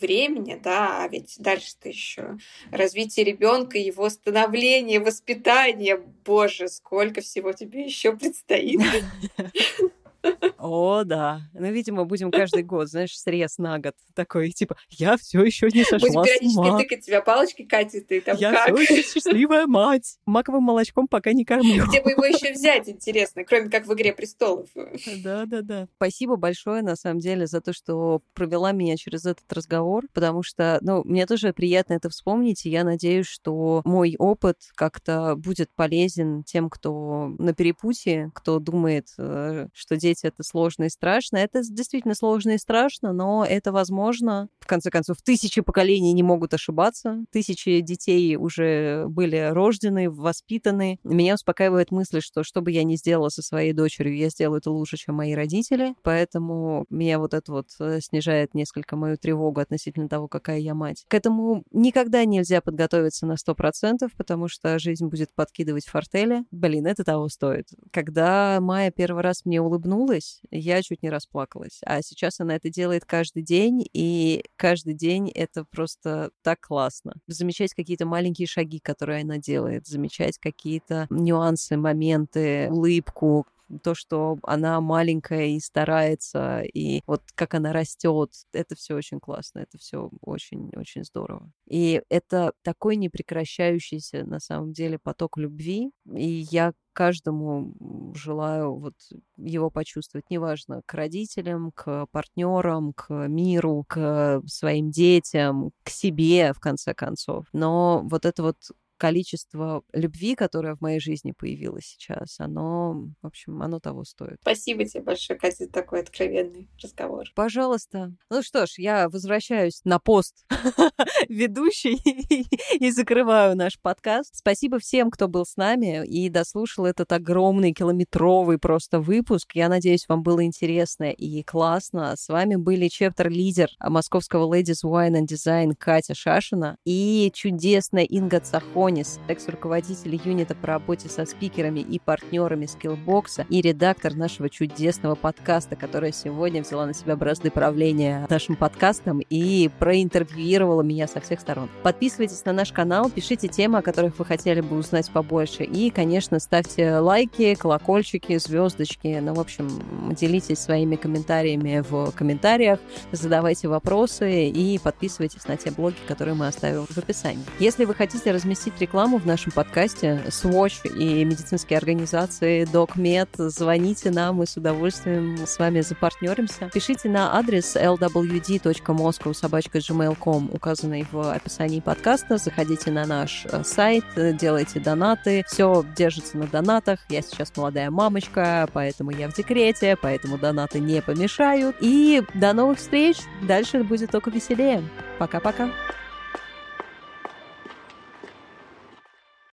времени, да, а ведь дальше-то еще развитие ребенка, его становление, воспитание. Боже, сколько всего тебе еще предстоит. О, да. Ну, видимо, будем каждый год, знаешь, срез на год такой, типа, я все еще не сошла Будем периодически тыкать тебя палочкой, Катя, ты там я как? Я все еще счастливая мать. Маковым молочком пока не кормлю. Где бы его еще взять, интересно, кроме как в «Игре престолов». Да, да, да. Спасибо большое, на самом деле, за то, что провела меня через этот разговор, потому что, ну, мне тоже приятно это вспомнить, и я надеюсь, что мой опыт как-то будет полезен тем, кто на перепутье, кто думает, э, что дети — это сложно и страшно. Это действительно сложно и страшно, но это возможно. В конце концов, тысячи поколений не могут ошибаться. Тысячи детей уже были рождены, воспитаны. Меня успокаивает мысль, что что бы я ни сделала со своей дочерью, я сделаю это лучше, чем мои родители. Поэтому меня вот это вот э, снижает несколько мою тревогу относительно того, какая я мать. К этому никогда нельзя подготовиться на сто процентов, потому что жизнь будет подкидывать фортели. Блин, это того стоит. Когда Майя первый раз мне улыбнулась, я чуть не расплакалась. А сейчас она это делает каждый день, и каждый день это просто так классно. Замечать какие-то маленькие шаги, которые она делает, замечать какие-то нюансы, моменты, улыбку, то, что она маленькая и старается, и вот как она растет, это все очень классно, это все очень-очень здорово. И это такой непрекращающийся на самом деле поток любви, и я каждому желаю вот его почувствовать, неважно, к родителям, к партнерам, к миру, к своим детям, к себе, в конце концов. Но вот это вот количество любви, которое в моей жизни появилось сейчас, оно, в общем, оно того стоит. Спасибо тебе большое, Катя, за такой откровенный разговор. Пожалуйста. Ну что ж, я возвращаюсь на пост ведущий и закрываю наш подкаст. Спасибо всем, кто был с нами и дослушал этот огромный километровый просто выпуск. Я надеюсь, вам было интересно и классно. С вами были чептер-лидер московского Ladies Wine and Design Катя Шашина и чудесная Инга Цахон Конис, экс-руководитель юнита по работе со спикерами и партнерами скиллбокса и редактор нашего чудесного подкаста, которая сегодня взяла на себя бразды правления нашим подкастом и проинтервьюировала меня со всех сторон. Подписывайтесь на наш канал, пишите темы, о которых вы хотели бы узнать побольше. И, конечно, ставьте лайки, колокольчики, звездочки. Ну, в общем, делитесь своими комментариями в комментариях, задавайте вопросы и подписывайтесь на те блоги, которые мы оставим в описании. Если вы хотите разместить рекламу в нашем подкасте, Swatch и медицинские организации DocMed, звоните нам, мы с удовольствием с вами запартнеримся. Пишите на адрес lwd.moscow.gmail.com, указанный в описании подкаста. Заходите на наш э, сайт, делайте донаты. Все держится на донатах. Я сейчас молодая мамочка, поэтому я в декрете, поэтому донаты не помешают. И до новых встреч. Дальше будет только веселее. Пока-пока.